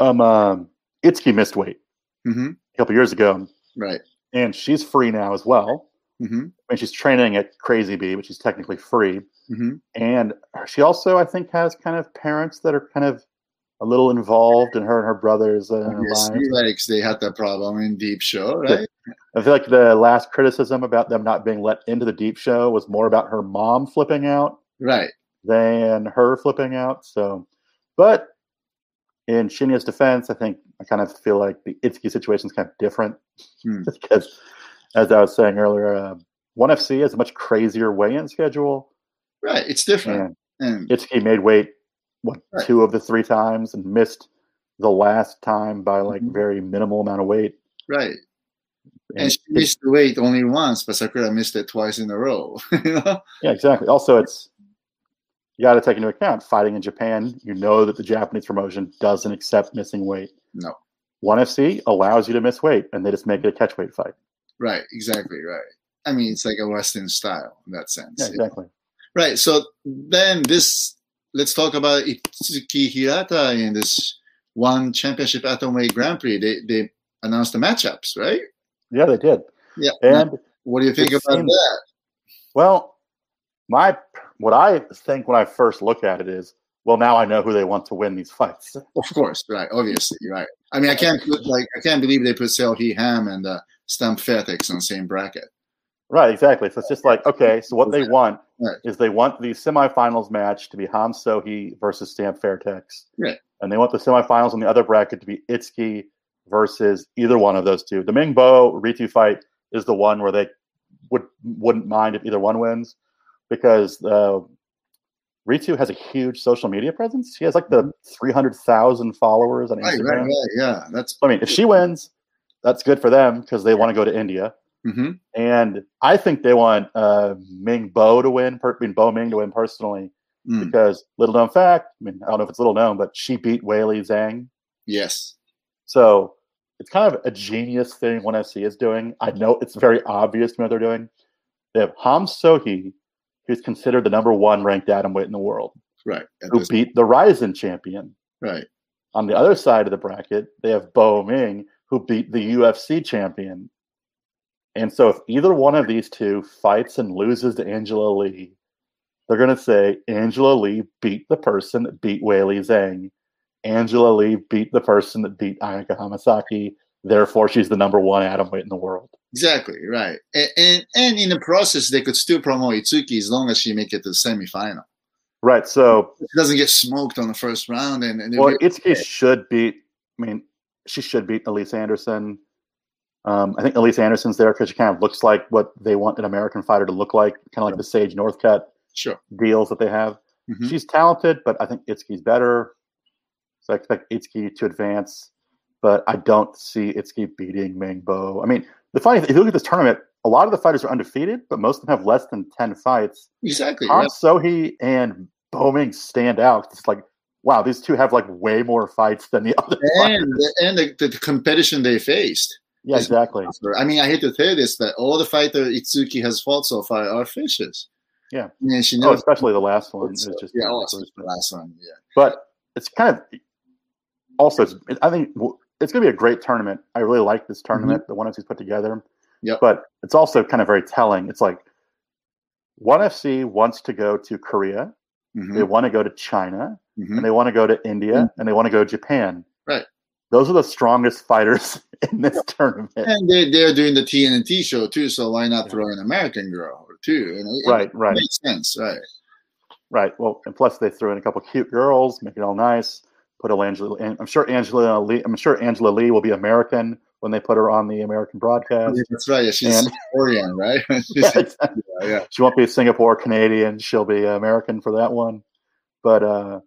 um, um, Itsuki missed weight hmm a couple years ago, Right. and she's free now as well. Hmm I mean, she's training at Crazy Bee, which is technically free. hmm And she also, I think, has kind of parents that are kind of a little involved in her and her brother's uh, Yes, like they had that problem in Deep Show, right? I feel like the last criticism about them not being let into the deep show was more about her mom flipping out Right. than her flipping out. So, but in Shinya's defense, I think I kind of feel like the Itsuki situation is kind of different Hmm. because, as I was saying earlier, uh, One FC has a much crazier weigh-in schedule, Right. It's different. and And Itsuki made weight what Right. two of the three times and missed the last time by like Mhm. very minimal amount of weight. right. And And she missed the weight only once, but Sakura missed it twice in a row. you know? Yeah, exactly. Also, it's you got to take into account fighting in Japan. You know that the Japanese promotion doesn't accept missing weight. No. One FC allows you to miss weight, and they just make it a catch weight fight. Right. Exactly. Right. I mean, it's like a Western style in that sense. Yeah, exactly. Right. So then this, let's talk about Itsuki Hirata in this one championship atomweight Grand Prix. They they announced the matchups, right? Yeah, they did. Yeah. And what do you think about seems- that? well, my what I think when I first look at it is, well, now I know who they want to win these fights. Of course, right. Obviously, right. I mean, I can't like I can't believe they put Seo Hee Ham and uh, Stamp Fairtex on the same bracket. Right, exactly. So it's just like, okay, so what they want Right. is they want the semifinals match to be Ham Sohi versus Stamp Fairtex. Right. And they want the semifinals in the other bracket to be Itsuki versus either one of those two. The Mingbo Ritu fight is the one where they would wouldn't mind if either one wins because uh, Ritu has a huge social media presence. She has like the 300,000 followers on Right, Instagram. right, right. Yeah, that's. I mean, if she wins, that's good for them because they want to go to India. hmm And I think they want uh, Ming Bo to win, per- I mean, Bo Ming to win personally, Mm. because little known fact, I mean, I don't know if it's little known, but she beat Weili Zhang. Yes. So it's kind of a genius thing 1FC is doing. I know it's very obvious to me what they're doing. They have Ham Sohi, who's considered the number one ranked atomweight in the world, Right. Who beat the RIZIN champion. right. On the other side of the bracket, they have Bo Ming, who beat the UFC champion. And so if either one of these two fights and loses to Angela Lee, they're going to say Angela Lee beat the person that beat Weili Zhang. Angela Lee beat the person that beat Ayaka Hamasaki. Therefore, she's the number one atom weight in the world. Exactly right, and, and and in the process, they could still promote Itsuki as long as she make it to the semifinal. Right. So She doesn't get smoked on the first round, and, and well, Itsuki should beat. I mean, she should beat Alyse Anderson. Um, I think Alyse Anderson's there because she kind of looks like what they want an American fighter to look like, kind of like the Sage Northcutt sure. deals that they have. Mhm. She's talented, but I think Itsuki's better. So I expect Itsuki to advance, but I don't see Itsuki beating Mangbo. I mean, the funny thing, if you look at this tournament, a lot of the fighters are undefeated, but most of them have less than 10 fights. Exactly. Ham Right. Sohee and Boming stand out. It's like, wow, these two have like way more fights than the other fighters. And and the, the, competition they faced. Yeah, exactly. I mean, I hate to say this, but all the fighters Itsuki has fought so far are fishes. Yeah. And she Oh, knows. especially the last one is so- just yeah, also the last one. Yeah. but it's kind of also it's, i think it's going to be a great tournament i really like this tournament the one fc's put together Mm-hmm. But it's also kind of very telling it's like one fc wants to go to korea Mhm, they want to go to china mhm. and they want to go to india and they want to go to japan Right. those are the strongest fighters in this tournament And they they're doing the TNT show too, so why not Yeah. throw an American girl too? Know, it- right It right makes sense, right? right well and plus they threw in a couple cute girls make it all nice put a angela and i'm sure angela lee i'm sure angela lee will be american when they put her on the american broadcast That's right. Yeah, she's And- Korean, right? Yeah, exactly. yeah, yeah. she won't be a Singapore Canadian. She'll be American for that one. But uh,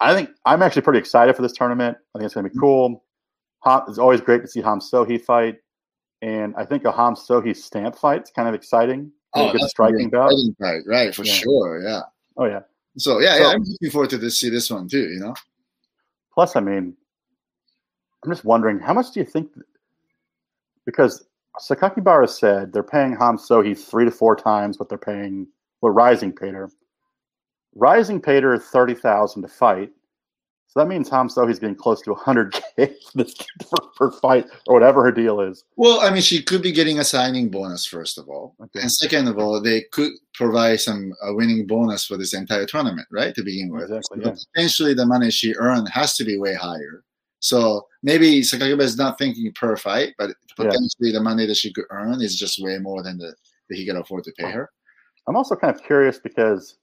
I think I'm actually pretty excited for this tournament. I think it's going to be cool. Ham, it's always great to see Ham Sohi fight, and I think a Ham Sohi stamp fight is kind of exciting. Oh, good that's striking bout. fight, right? For Yeah. sure, yeah. Oh yeah. So yeah, So- yeah, I'm looking forward to this, see this one too. You know, Plus, I mean, I'm just wondering how much do you think? Because Sakakibara said they're paying Ham Sohi three to four times what they're paying what RIZIN paid her. RIZIN paid her thirty thousand to fight, so that means Ham Sohi's getting close to hundred k for, per fight or whatever her deal is. well, I mean, she could be getting a signing bonus first of all, Okay. and second of all, they could provide some a winning bonus for this entire tournament, right? To begin with, Exactly, So yeah. potentially the money she earned has to be way higher. So maybe Sakakibara is not thinking per fight, but potentially the money that she could earn is just way more than the that he can afford to pay her. I'm also kind of curious because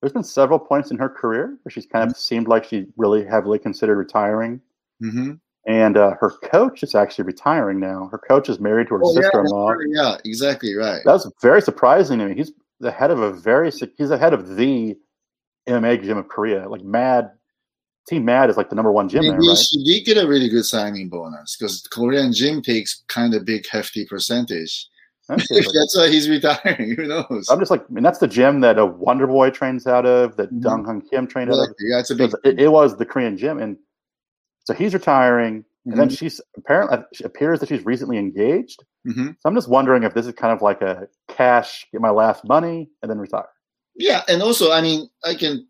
there's been several points in her career where she's kind of seemed like she really heavily considered retiring. Mm-hmm. And uh, her coach is actually retiring now. Her coach is married to her Oh, sister-in-law. yeah, exactly right. That's very surprising to me. He's the head of a very he's the head of the MMA gym of Korea. Like Mad Team Mad is like the number one gym there, right? she did get a really good signing bonus because Korean gym takes kind of big, hefty percentage. That's. That's why he's retiring. Who knows? I'm just like, I mean, that's the gym that a Wonder Boy trains out of, that Mhm. Dong Hun Kim trained out of. Yeah, it's a big. It, it was the Korean gym, and so he's retiring, and then Mhm, she's apparently it appears that she's recently engaged. mhm. So I'm just wondering if this is kind of like a cash, get my last money, and then retire. Yeah, and also, I mean, I can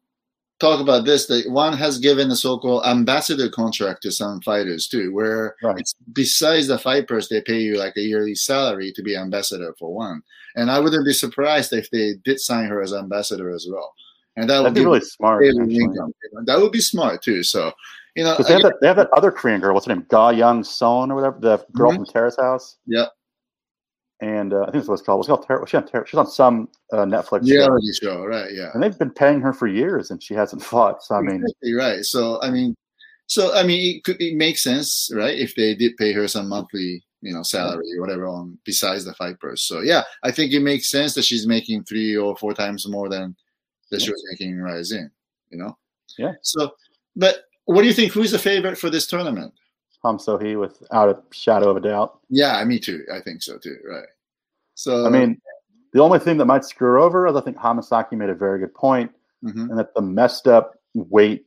talk about this. That one has given a so-called ambassador contract to some fighters too, where Right. it's besides the fight purse, they pay you like a yearly salary to be ambassador for one. And I wouldn't be surprised if they did sign her as ambassador as well. And that would That'd be give really smart. daily actually. income. That would be smart too. So, you know, they, have that- they have that other Korean girl. What's her name? Ga Young Son or whatever. The girl Mhm. from Terrace House. Yep. And uh, I think that's what it's called. What's it called? Was she on she's on some uh, Netflix show. reality show, right? Yeah. And they've been paying her for years, and she hasn't fought. So I mean, Exactly right. So I mean, so I mean, it could it makes sense, right? If they did pay her some monthly, you know, salary or whatever on besides the fight purse. So yeah, I think it makes sense that she's making three or four times more than that she was making in RIZIN. You know. Yeah. So, but what do you think? Who's the favorite for this tournament? Sohee, without a shadow of a doubt. Yeah, me too. I think so too. Right. So I mean, the only thing that might screw her over is I think Hamasaki made a very good point, mhm. and that the messed up weight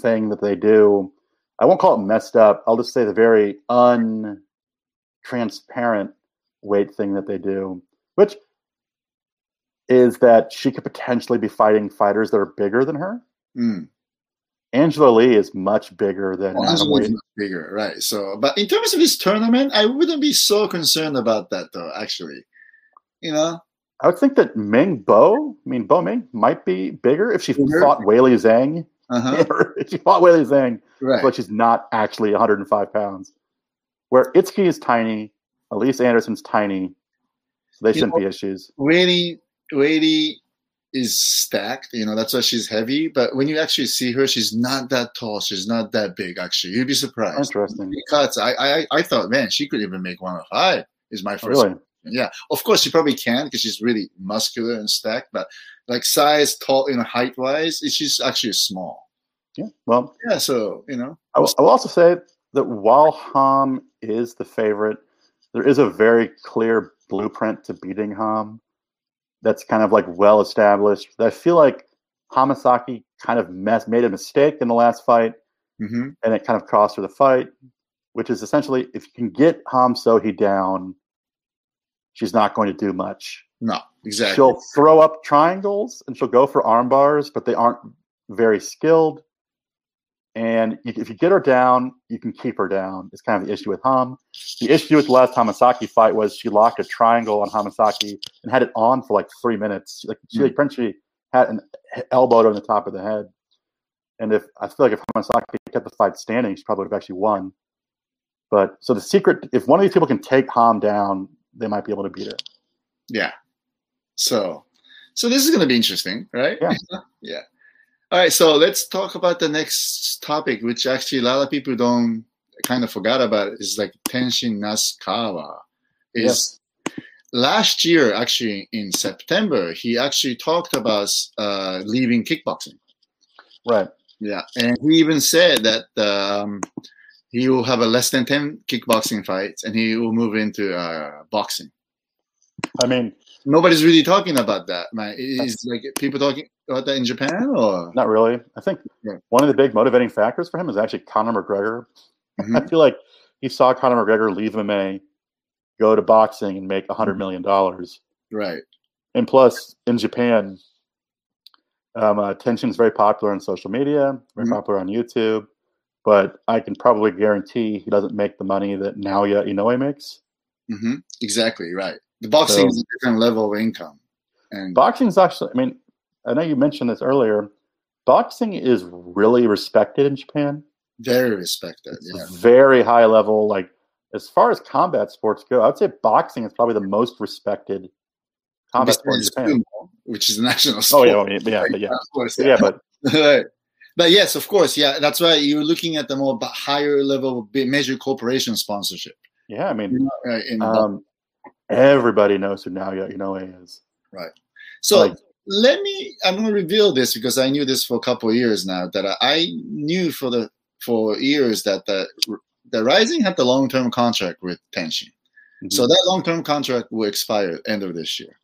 thing that they do, I won't call it messed up. I'll just say the very untransparent weight thing that they do, which is that she could potentially be fighting fighters that are bigger than her. Mm. Angela Lee is much bigger than Well, Adam Angela much bigger, right? So, but in terms of this tournament, I wouldn't be so concerned about that, though. Actually, you know, I would think that Ming Bo, I mean Bo Ming, might be bigger if she Bigger? fought Weili Zhang. uh-huh. if she fought Weili Zhang, right? but she's not actually 105 pounds. Where Itsuki is tiny, Alyse Anderson's tiny, so they You shouldn't know- be issues. Weili, Weili is stacked. You know, that's why she's heavy. But when you actually see her, she's not that tall. She's not that big. Actually, you'd be surprised. Interesting. She cuts. I, I, I thought, man, she could even make 105. Is my first. really? Yeah, of course she probably can because she's really muscular and stacked. But like size, tall, you know, height wise, she's actually small. Yeah. Well, Yeah, so you know, I will, I will also say that while Ham is the favorite, there is a very clear blueprint to beating Ham that's kind of like well established. I feel like Hamasaki kind of mess, made a mistake in the last fight, hmm and it kind of cost her the fight, which is essentially if you can get Ham Sohi down, she's not going to do much. no, exactly. She'll throw up triangles and she'll go for arm bars, but they aren't very skilled. And if you get her down, you can keep her down. It's kind of the issue with Ham. The issue with the last Hamasaki fight was she locked a triangle on Hamasaki and had it on for like three minutes. Like she like hmm. essentially had an elbowed on the top of the head. And if I feel like if Hamasaki kept the fight standing, she probably would have actually won. But so the secret, if one of these people can take Ham down, they might be able to beat her. Yeah. So, so this is going to be interesting, right? Yeah. yeah. All right. So let's talk about the next topic, which actually a lot of people don't kind of forgot about. Is like Tenshin Nasukawa. Is last year actually in September he actually talked about uh, leaving kickboxing. Right. Yeah, and he even said that um, he will have a less than ten kickboxing fights, and he will move into uh, boxing I mean, nobody's really talking about that, man. It's like people talking about that in Japan or Not really. I think Yeah. one of the big motivating factors for him is actually Conor McGregor. I Mhm. feel like he saw Conor McGregor leave MMA, go to boxing, and make a hundred Mhm. dollars. right? And plus, in Japan, um, uh, Tenshin is very popular on social media, very Mhm. popular on YouTube. But I can probably guarantee he doesn't make the money that Naoya Inoue makes. hmm Exactly right. The boxing So- is a different level of income, and Boxing's actually, I mean, I know you mentioned this earlier. Boxing is really respected in Japan. very respected. Yeah, very high level. Like as far as combat sports go, I'd say boxing is probably the most respected combat sport in Japan. sumo, which is a national Oh sport. yeah, mean, yeah, but yeah, of course. yeah, but right. But yes, of course, yeah. That's why you're looking at the more b- higher level, major corporation sponsorship. yeah, I mean, uh, in um, everybody knows who Naoya Inoue is. Right. So Like- let me. I'm going to reveal this because I knew this for a couple of years now. That I, knew for the for years that the the RIZIN had the long term contract with Tenshin. Mhm. So that long term contract will expire end of this year.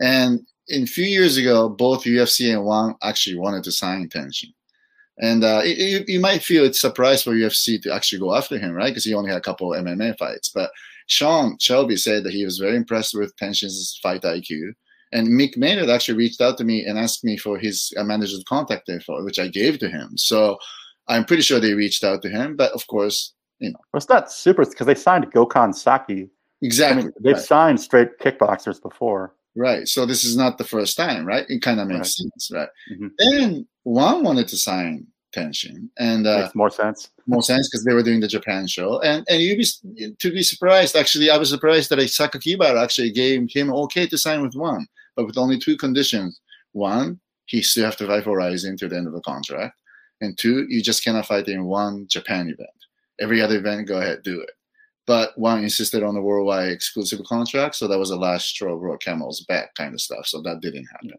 And in a few years ago, both UFC and One actually wanted to sign Tenshin. And uh, it, it- you might feel it's surprised for UFC to actually go after him, right? Because he only had a couple MMA fights. But Sean Shelby said that he was very impressed with Tenshin's fight IQ. And Mick Maynard actually reached out to me and asked me for his manager's contact info, which I gave to him. So I'm pretty sure they reached out to him. But of course, you know. Well, it's not super because they signed Gokhan Saki. I exactly. mean, they've right. signed straight kickboxers before. Right. So this is not the first time, right? It kind of makes sense, right? Mhm. Then one wanted to sign Tenshin, and uh, Makes more sense. more sense because they were doing the Japan show, and and you be to be surprised. Actually, I was surprised that Isaka Kibara actually gave him okay to sign with one, but with only two conditions. One, he still have to fight for RIZIN to the end of the contract, and two, you just cannot fight in one Japan event. Every other event, go ahead, do it. But one insisted on the worldwide exclusive contract, so that was the last straw broke camel's back kind of stuff. So that didn't happen.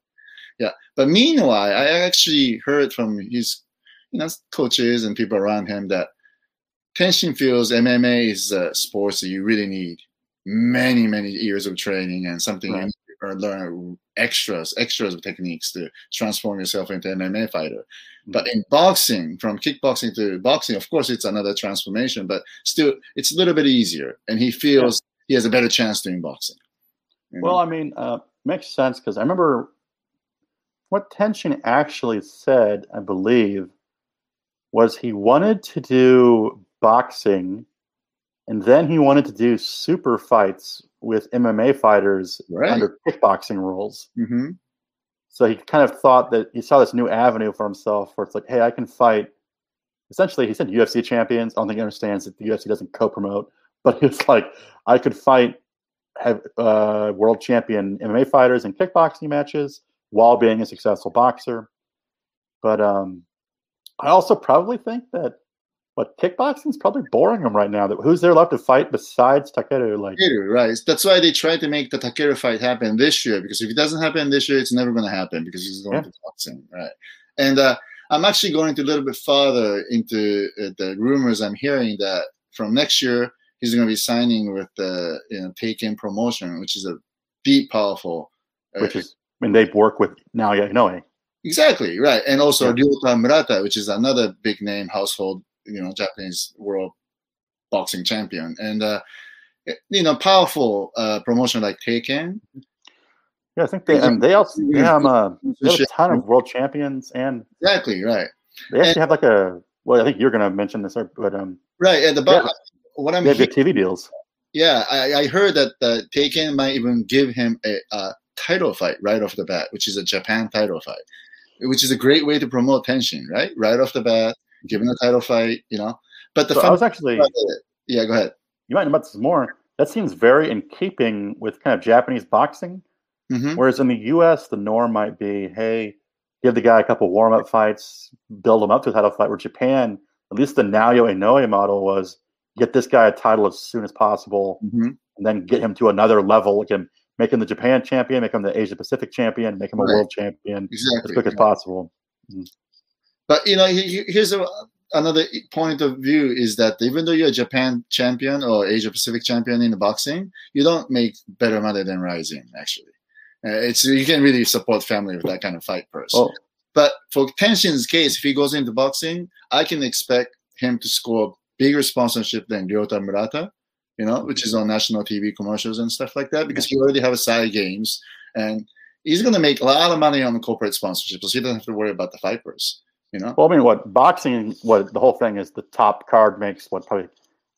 Yeah, but meanwhile, I actually heard from his, you know, coaches and people around him that Tenshin feels MMA is a sports that you really need many, many years of training and something you Right. Or learn extras, extras techniques to transform yourself into an MMA fighter. But in boxing, from kickboxing to boxing, of course, it's another transformation, but still, it's a little bit easier. And he feels he has a better chance doing boxing. you know? Well, I mean, uh, makes sense because I remember what Tenshin actually said. I believe was he wanted to do boxing, and then he wanted to do super fights with MMA fighters Right. under kickboxing rules. hmm So he kind of thought that he saw this new avenue for himself where it's like, hey, I can fight. Essentially, he said UFC champions. I don't think he understands that the UFC doesn't co promote, but was like, I could fight have uh, world champion MMA fighters in kickboxing matches while being a successful boxer. But um, I also probably think that what kickboxing is probably boring him right now. That who's there left to fight besides Takeru? Like, Takeru, right. That's why they tried to make the Takeru fight happen this year because if it doesn't happen this year, it's never going to happen because he's going Yeah. to boxing, right? And uh, I'm actually going to a little bit farther into uh, the rumors I'm hearing that from next year he's going to be signing with the you know Teiken Promotion, which is a deep, powerful. uh, which is when they work with Naoya Inoue. Exactly right, and also Yeah. Ryota Murata, which is another big name household, you know, Japanese world boxing champion, and uh, you know, powerful uh, promotion like Teiken. Yeah, I think they and they also they have, uh, they have a ton of world champions and Exactly right, they actually have like a well, I think you're gonna mention this, but um, right. And the Yeah. what I'm they have TV deals. yeah, I, I heard that uh, Teiken might even give him a, a title fight right off the bat, which is a Japan title fight, which is a great way to promote Tenshin, right? Right off the bat, give him a title fight, you know. But the So I was actually yeah, go ahead. you might know about this more. That seems very in keeping with kind of Japanese boxing. hmm Whereas in the U.S., the norm might be, hey, give the guy a couple warm up fights, build him up to a title fight. Where Japan, at least the Naoya Inoue model was, get this guy a title as soon as possible, hmm and then get him to another level. Like him, make him the Japan champion, make him the Asia Pacific champion, make him a Right. world champion as Exactly. quick as possible. But you know, he- he- here's a, another point of view: is that even though you're a Japan champion or Asia Pacific champion in the boxing, you don't make better money than RIZIN. Actually, uh, it's you can really support family with that kind of fight purse. Well, But for Tenshin's case, if he goes into boxing, I can expect him to score bigger sponsorship than Ryota Murata, you know, which is on national TV commercials and stuff like that, because he already have a side games and he's going to make a lot of money on the corporate sponsorship, so he doesn't have to worry about the fighters, you know. well, I mean, what boxing? What the whole thing is, the top card makes what probably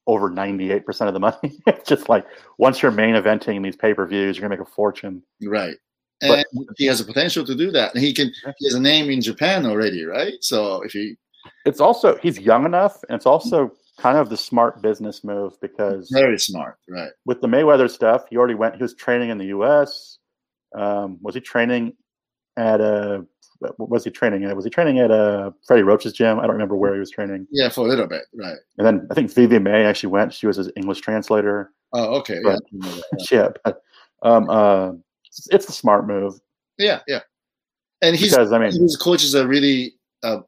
over ninety eight percent of the money. it's just like once you're main eventing these pay per views, you're gonna make a fortune. Right. But- And he has a potential to do that. And he can he has a name in Japan already, right? So if he It's also he's young enough, and it's also kind of the smart business move because very smart, right? with the Mayweather stuff, he already went. He was training in the U.S. Um, was he training at a? What was he training at? Was he training at a Freddie Roach's gym? I don't remember where he was training. Yeah, for a little bit, right. And then I think VV Mei actually went. She was his English translator. Oh, okay. Right. Yeah. Yeah, but um, uh, it's, a smart move Yeah, yeah. And he's because I mean, his coaches are really uh,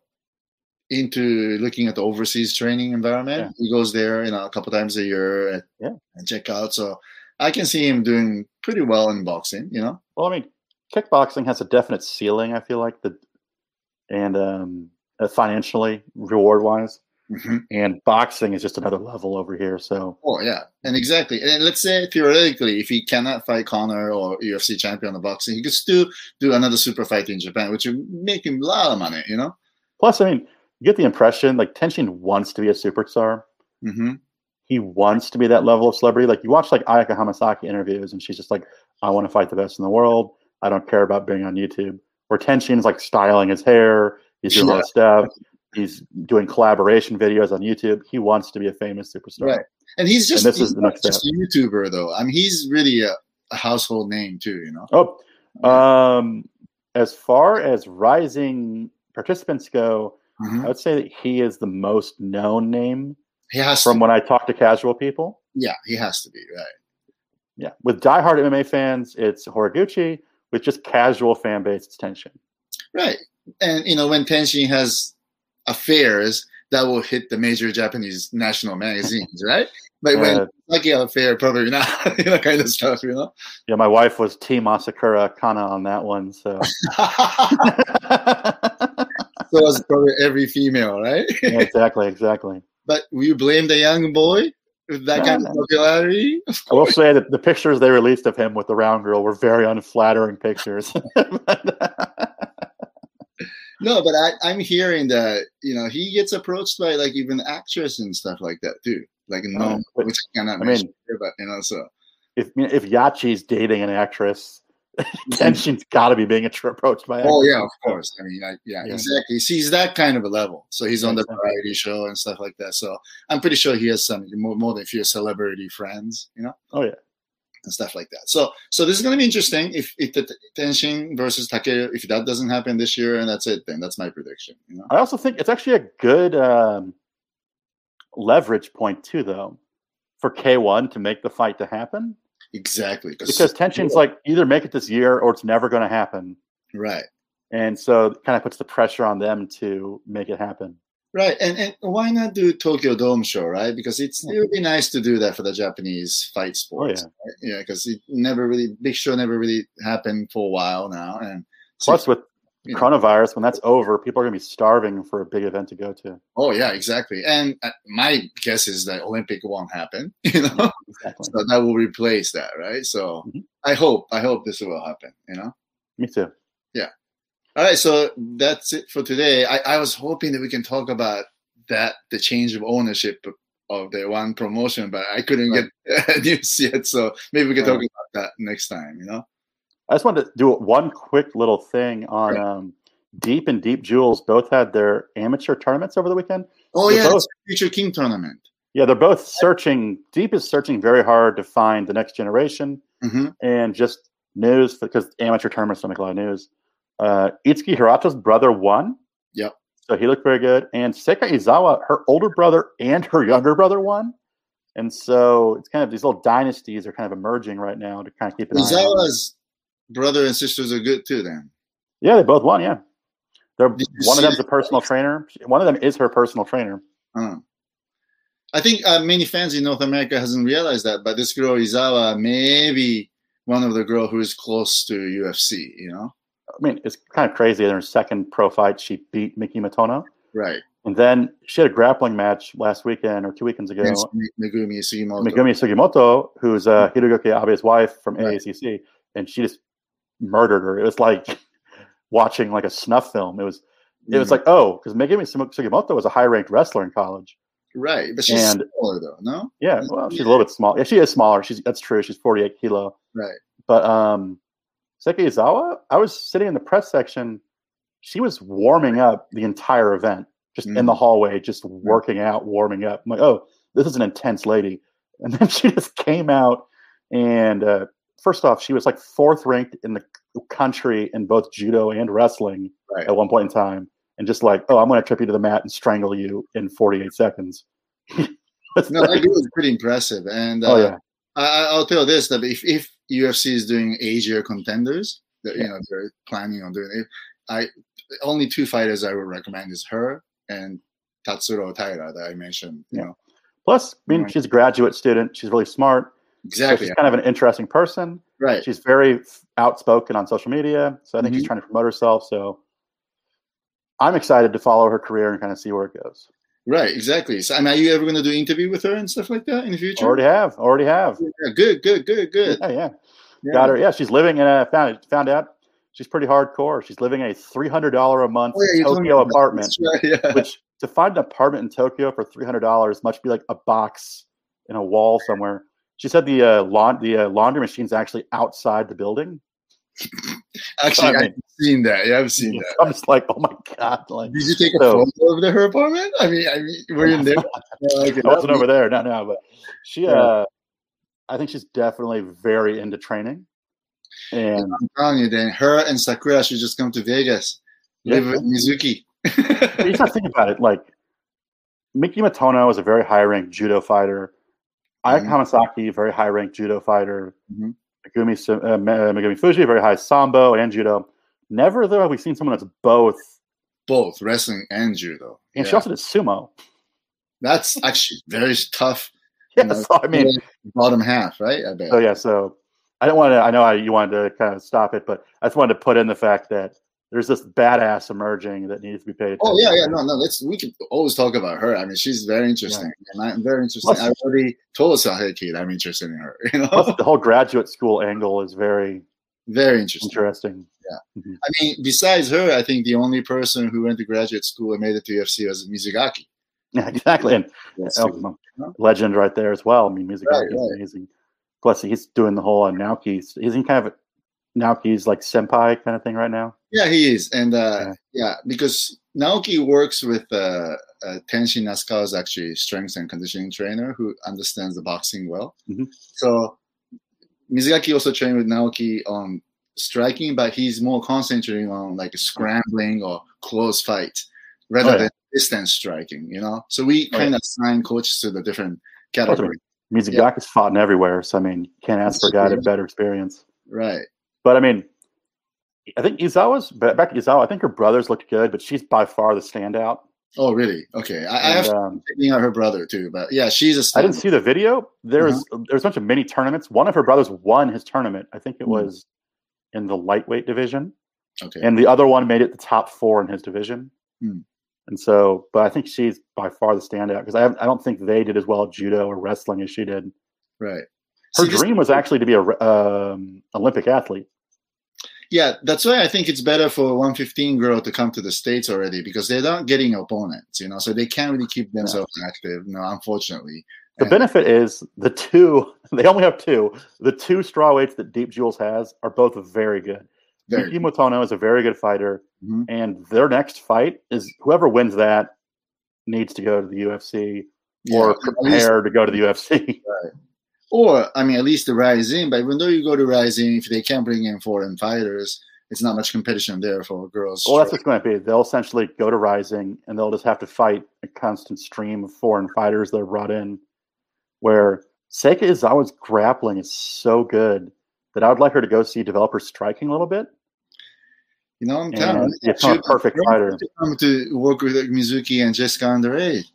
into looking at the overseas training environment. He goes there, you know, a couple times a year and, Yeah. and check out. So I can see him doing pretty well in boxing. You know, well, I mean, kickboxing has a definite ceiling. I feel like the and um, uh, financially reward wise, and boxing is just another level over here. So Oh yeah, and exactly. And let's say theoretically, if he cannot fight Conor or UFC champion in boxing, he could still do another super fight in Japan, which would make him a lot of money. You know. plus, I mean, you get the impression like Tenshin wants to be a superstar. hmm He wants to be that level of celebrity. Like you watch like Ayaka Hamasaki interviews, and she's just like, "I want to fight the best in the world. I don't care about being on YouTube." Where Tenshin's like styling his hair, he's doing all Yeah. this stuff. He's doing collaboration videos on YouTube. He wants to be a famous superstar. Right. And he's just this is the next just a YouTuber though. I mean, he's really a, a household name too. You know. Oh, um, as far as RIZIN participants go, Mhm. I would say that he is the most known name He has from when I talk to casual people. Yeah, he has to be right. Yeah, with diehard MMA fans, it's Horiguchi. With just casual fan base, it's Tenshin. Right. And you know, when Tenshin has affairs, that will hit the major Japanese national magazines, right? But when Uh, Lucky affair, probably not, you know, kind of stuff, you know. yeah, my wife was Team Asakura Kana on that one, so so it's probably every female, right? yeah, exactly, exactly. but will you blame the young boy with that No, kind of no. popularity? I will say that the pictures they released of him with the round girl were very unflattering pictures. No, but I, I'm hearing that you know he gets approached by like even actress and stuff like that too. Like no, oh, but- which I cannot I mention mean- here, but you know, so If if Yachi's dating an actress, Tenshin's got to be being approached by. Oh yeah, of course. I mean, like, yeah, Yeah. exactly. See, he's that kind of a level. So he's on the variety show and stuff like that. So I'm pretty sure he has some more, more than a few celebrity friends, you know, Oh yeah. and stuff like that. So so this is going to be interesting. If if the Tenshin versus Takeru, if that doesn't happen this year, and that's it, then that's my prediction. You know. I also think it's actually a good um, leverage point too, though, for K1 to make the fight to happen Exactly. because Tenshin's like either make it this year or it's never going to happen, right. and so it kind of puts the pressure on them to make it happen. Right, and and why not do Tokyo Dome show, right? Because it's it would be nice to do that for the Japanese fight oh, sports. yeah. right? yeah, because it never really big show never really happened for a while now, and Plus, with you know. coronavirus, when that's over, people are going to be starving for a big event to go to. oh yeah, exactly. And uh, my guess is that Olympic won't happen, you know, Exactly. so that will replace that, right? So Mhm. I hope I hope this will happen, you know. Me too. Yeah all right, so that's it for today. I, I was hoping that we can talk about that the change of ownership of the one promotion, but I couldn't Right. get news yet. So maybe we can talk about that next time. You know? I just wanted to do one quick little thing on um, Deep and Deep Jewels. Both had their amateur tournaments over the weekend. Oh They're yeah, both- Future King tournament. Yeah, they're both searching. Deep is searching very hard to find the next generation hmm and just news because amateur tournaments don't make a lot of news. Uh, Itsuki Hirata's brother won. Yep. So he looked very good. And Seika Izawa, her older brother and her younger brother won. And so it's kind of these little dynasties are kind of emerging right now to kind of keep an. Izawa's brother and sisters are good too. Then Yeah, they both won. Yeah, they're one of them's a personal trainer. One of them is her personal trainer. Uh. I think uh, many fans in North America hasn't realized that, but this girl Izawa may be one of the girl who is close to UFC. You know? I mean, it's kind of crazy. In her second pro fight, she beat Miki Motono, Right. and then she had a grappling match last weekend or two weekends ago. Against Megumi Sugimoto. Megumi Sugimoto, who's uh, Mm-hmm. Abe's wife from Right. AACC, and she just murdered her. It was like watching like a snuff film. It was it was Mhm. like oh, because Megumi Sugimoto was a high ranked wrestler in college. right, but she's and- smaller though. No. Yeah, well, she's a little bit small. Yeah, she is smaller. She's that's true. She's forty eight kilo. Right. But um, Seika Izawa, I was sitting in the press section. She was warming up the entire event, just in the hallway, just working out, warming up. I'm like, oh, this is an intense lady. And then she just came out, and uh, first off, she was like fourth ranked in the country in both judo and wrestling Right. at one point in time, and just like, oh, I'm going to trip you to the mat and strangle you in 48 seconds. That's No, that is pretty impressive, and uh, oh yeah, I, I- I'll tell this that if, if UFC is doing Asia contenders, that you know they're planning on doing it. I only two fighters I would recommend is her and Tatsuro Taira that I mentioned. You Yeah. know Plus, I mean, she's a graduate student. She's really smart. So exactly she's kind of an interesting person. right. She's very outspoken on social media. So I think she's Mhm. trying to promote herself. So I'm excited to follow her career and kind of see where it goes. Right, exactly. So, I mean, are you ever going to do an interview with her and stuff like that in the future? Already have. Already have. Yeah, good, good, good, good. Yeah, yeah. Yeah. Got her. Yeah, she's living in a found found out she's pretty hardcore. She's living in a three hundred dollar a month Oh, yeah, you told me Tokyo apartment, right, yeah. which to find an apartment in Tokyo for three hundred dollars must be like a box in a wall somewhere. She said the uh, laund- the uh, laundry machine's actually outside the building. Actually, I mean- I've seen that. Yeah, I've seen that. I'm just like, oh my god! Like, Did you take a So- photo of the, her apartment? I mean, I mean, were you in there? Okay, I wasn't over there. No, no, but she, Yeah. uh, I think she's definitely very into training. And I'm telling you, then her and Sakura should just come to Vegas, Yeah. live with Mizuki. you just have think about it. Like, Miki Motono is a very high ranked judo fighter. Ayaka Mhm. Hamasaki, very high ranked judo fighter. Mhm. Megumi, uh, uh, Megumi Fujii, very high sambo and judo. Never, though, have we seen someone that's both. Both wrestling and judo. And Yeah. she also did sumo. That's actually very tough. Yeah, You know, so I mean, bottom half, right? I bet. so yeah, so I don't want to. I know I, you wanted to kind of stop it, but I just wanted to put in the fact that there's this badass emerging that needs to be paid. Oh yeah, yeah, no, no. Let's we can always talk about her. I mean, she's very interesting, and I'm very interesting. Plus- I already told Saeki that I'm interested in her. You know, Plus, the whole graduate school angle is very very interesting. interesting. Yeah. Mhm. I mean, besides her, I think the only person who went to graduate school and made it to UFC was Mizugaki. Yeah, exactly. And That's oh, legend right there as well. I mean, music Right, is right. amazing. Plus, he's doing the whole uh, Naoki's. He's in kind of Naoki's like senpai kind of thing right now. Yeah, he is, and uh, Yeah. yeah. because Naoki works with uh, uh, Tenshin is actually strength and conditioning trainer who understands the boxing well. Mhm. So Mizugaki also trained with Naoki on striking, but he's more concentrating on like scrambling or close fight rather Oh, yeah. than distance striking. You know, so we Oh, kind of assign coaches to the different categories. Mizugaki's fought everywhere, so I mean, can't ask for a guy to better experience. Right. But I mean, I think Izawa's ba- back to Izawa. I think her brothers looked good, but she's by far the standout. Oh, really? Okay. I, I have And, um, her brother too, but yeah, she's a. I didn't see the video. There's Uh-huh. there's a bunch of mini tournaments. One of her brothers won his tournament. I think it Hmm. was in the lightweight division, Okay. and the other one made it the top four in his division. Hmm. And so, but I think she's by far the standout because I I don't think they did as well at judo or wrestling as she did. right. Her this- dream was actually to be a um, Olympic athlete. Yeah, that's why I think it's better for a 115 girl to come to the states already because they're not getting opponents, you know, so they can't really keep themselves active. No, unfortunately. The And- benefit is the two. They only have two. The two straw weights that Deep Jewels has are both very good. Very Yuki Motono is a very good fighter, Mhm. and their next fight is whoever wins that needs to go to the UFC Yeah, or at least- prepare to go to the UFC. Or I mean, at least the RIZIN. But even though you go to RIZIN, if they can't bring in foreign fighters, it's not much competition there for girls. well, that's what's going to be. They'll essentially go to RIZIN, and they'll just have to fight a constant stream of foreign fighters that are brought in. Where Seika Izawa's grappling is so good that I would like her to go see developer striking a little bit. you know, I'm telling you, become a perfect fighter. Come to work with Mizuki and Jessica Andrade.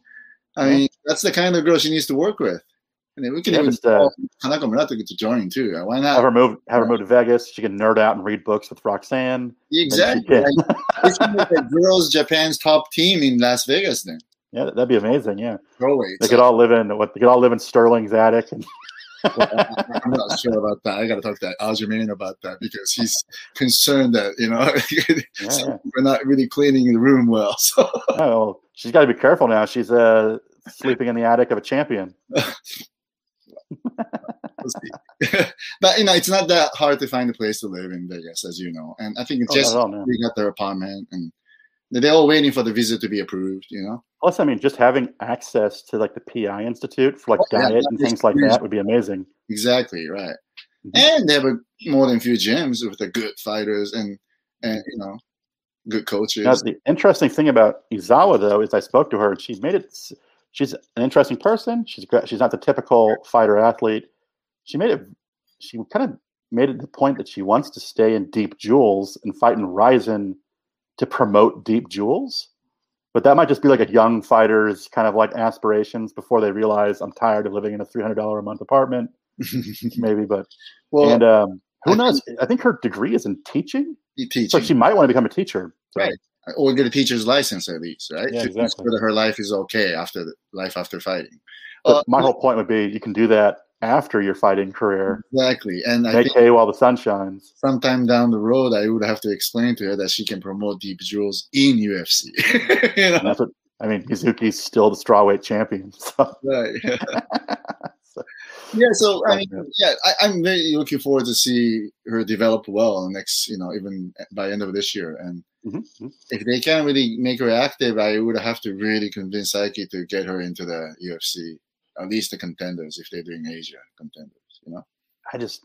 I Yeah. mean, that's the kind of girl she needs to work with. And then we can Yeah, even just, uh, Murata to join too. Why Have not? her move. Have her move to Vegas. She can nerd out and read books with Roxanne. Exactly. Like, this is like girls Japan's top team in Las Vegas then. Yeah, that'd be amazing. Yeah, Throwaway. they could all live in what they could all live in Sterling's attic. And I'm not sure about that. I got to talk to Aljamain about that because he's concerned that you know yeah, yeah. we're not really cleaning the room well. So Oh, well, she's got to be careful now. She's uh, sleeping in the attic of a champion. but you know, it's not that hard to find a place to live in Vegas, as you know. And I think it's Oh, just all, they got their apartment and they're all waiting for the visa to be approved. You know. Plus, I mean, just having access to like the PI Institute for like Oh, diet that and things like that would be amazing. Exactly right. Mhm. And they have a, more than a few gyms with the good fighters and and you know good coaches. Now, the interesting thing about Izawa, though, is I spoke to her and she made it. She's an interesting person. She's she's not the typical fighter athlete. She made it. She kind of made it the point that she wants to stay in Deep Jewels and fight in RIZIN to promote Deep Jewels. But that might just be like a young fighter's kind of like aspirations before they realize I'm tired of living in a three hundred dollar a month apartment, maybe. But well, and um, who I knows? I think her degree is in teaching, you so she might want to become a teacher. So, Right. Or get a teacher's license at least, right? Yeah, exactly. that her life is okay after the life after fighting. Uh, my whole point would be you can do that after your fighting career. Exactly, and I Make think hay while the sun shines. sometime down the road, I would have to explain to her that she can promote Deep Jewels in UFC. you know, that's what I mean. Mizuki's still the strawweight champion. So, right? so Yeah, so I mean, Yeah. yeah, I, I'm very looking forward to see her develop well next, you know, even by end of this year. And mhm, mhm. if they can't really make her active, I would have to really convince Saeki to get her into the UFC, at least the contenders if they're doing Asia contenders. You know, I just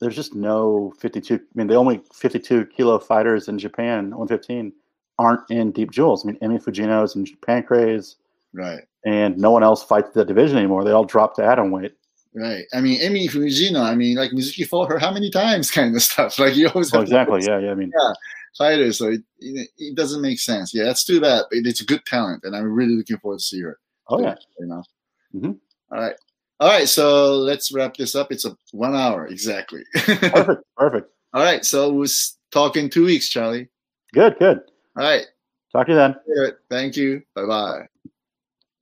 there's just no 52. I mean, the only 52 kilo fighters in Japan, 115, aren't in deep jewels. I mean, Emi Fujino's and Pancrase, right? and no one else fights that division anymore. They all dropped to atom weight. Right. I mean, Emi Fujino. I mean, like Mizuki fought her how many times, kind of stuff. Like you always have exactly. Yeah, yeah. I mean, fighters, so it, it, it doesn't make sense. Yeah, that's too bad. It, it's a good talent, and I'm really looking forward to see her. oh yeah. you know. Mhm. All right, all right. So let's wrap this up. It's a one hour exactly. Perfect. Perfect. all right. So we'll talk in two weeks, Charlie. Good. Good. All right. Talk to you then. Thank you. Bye bye.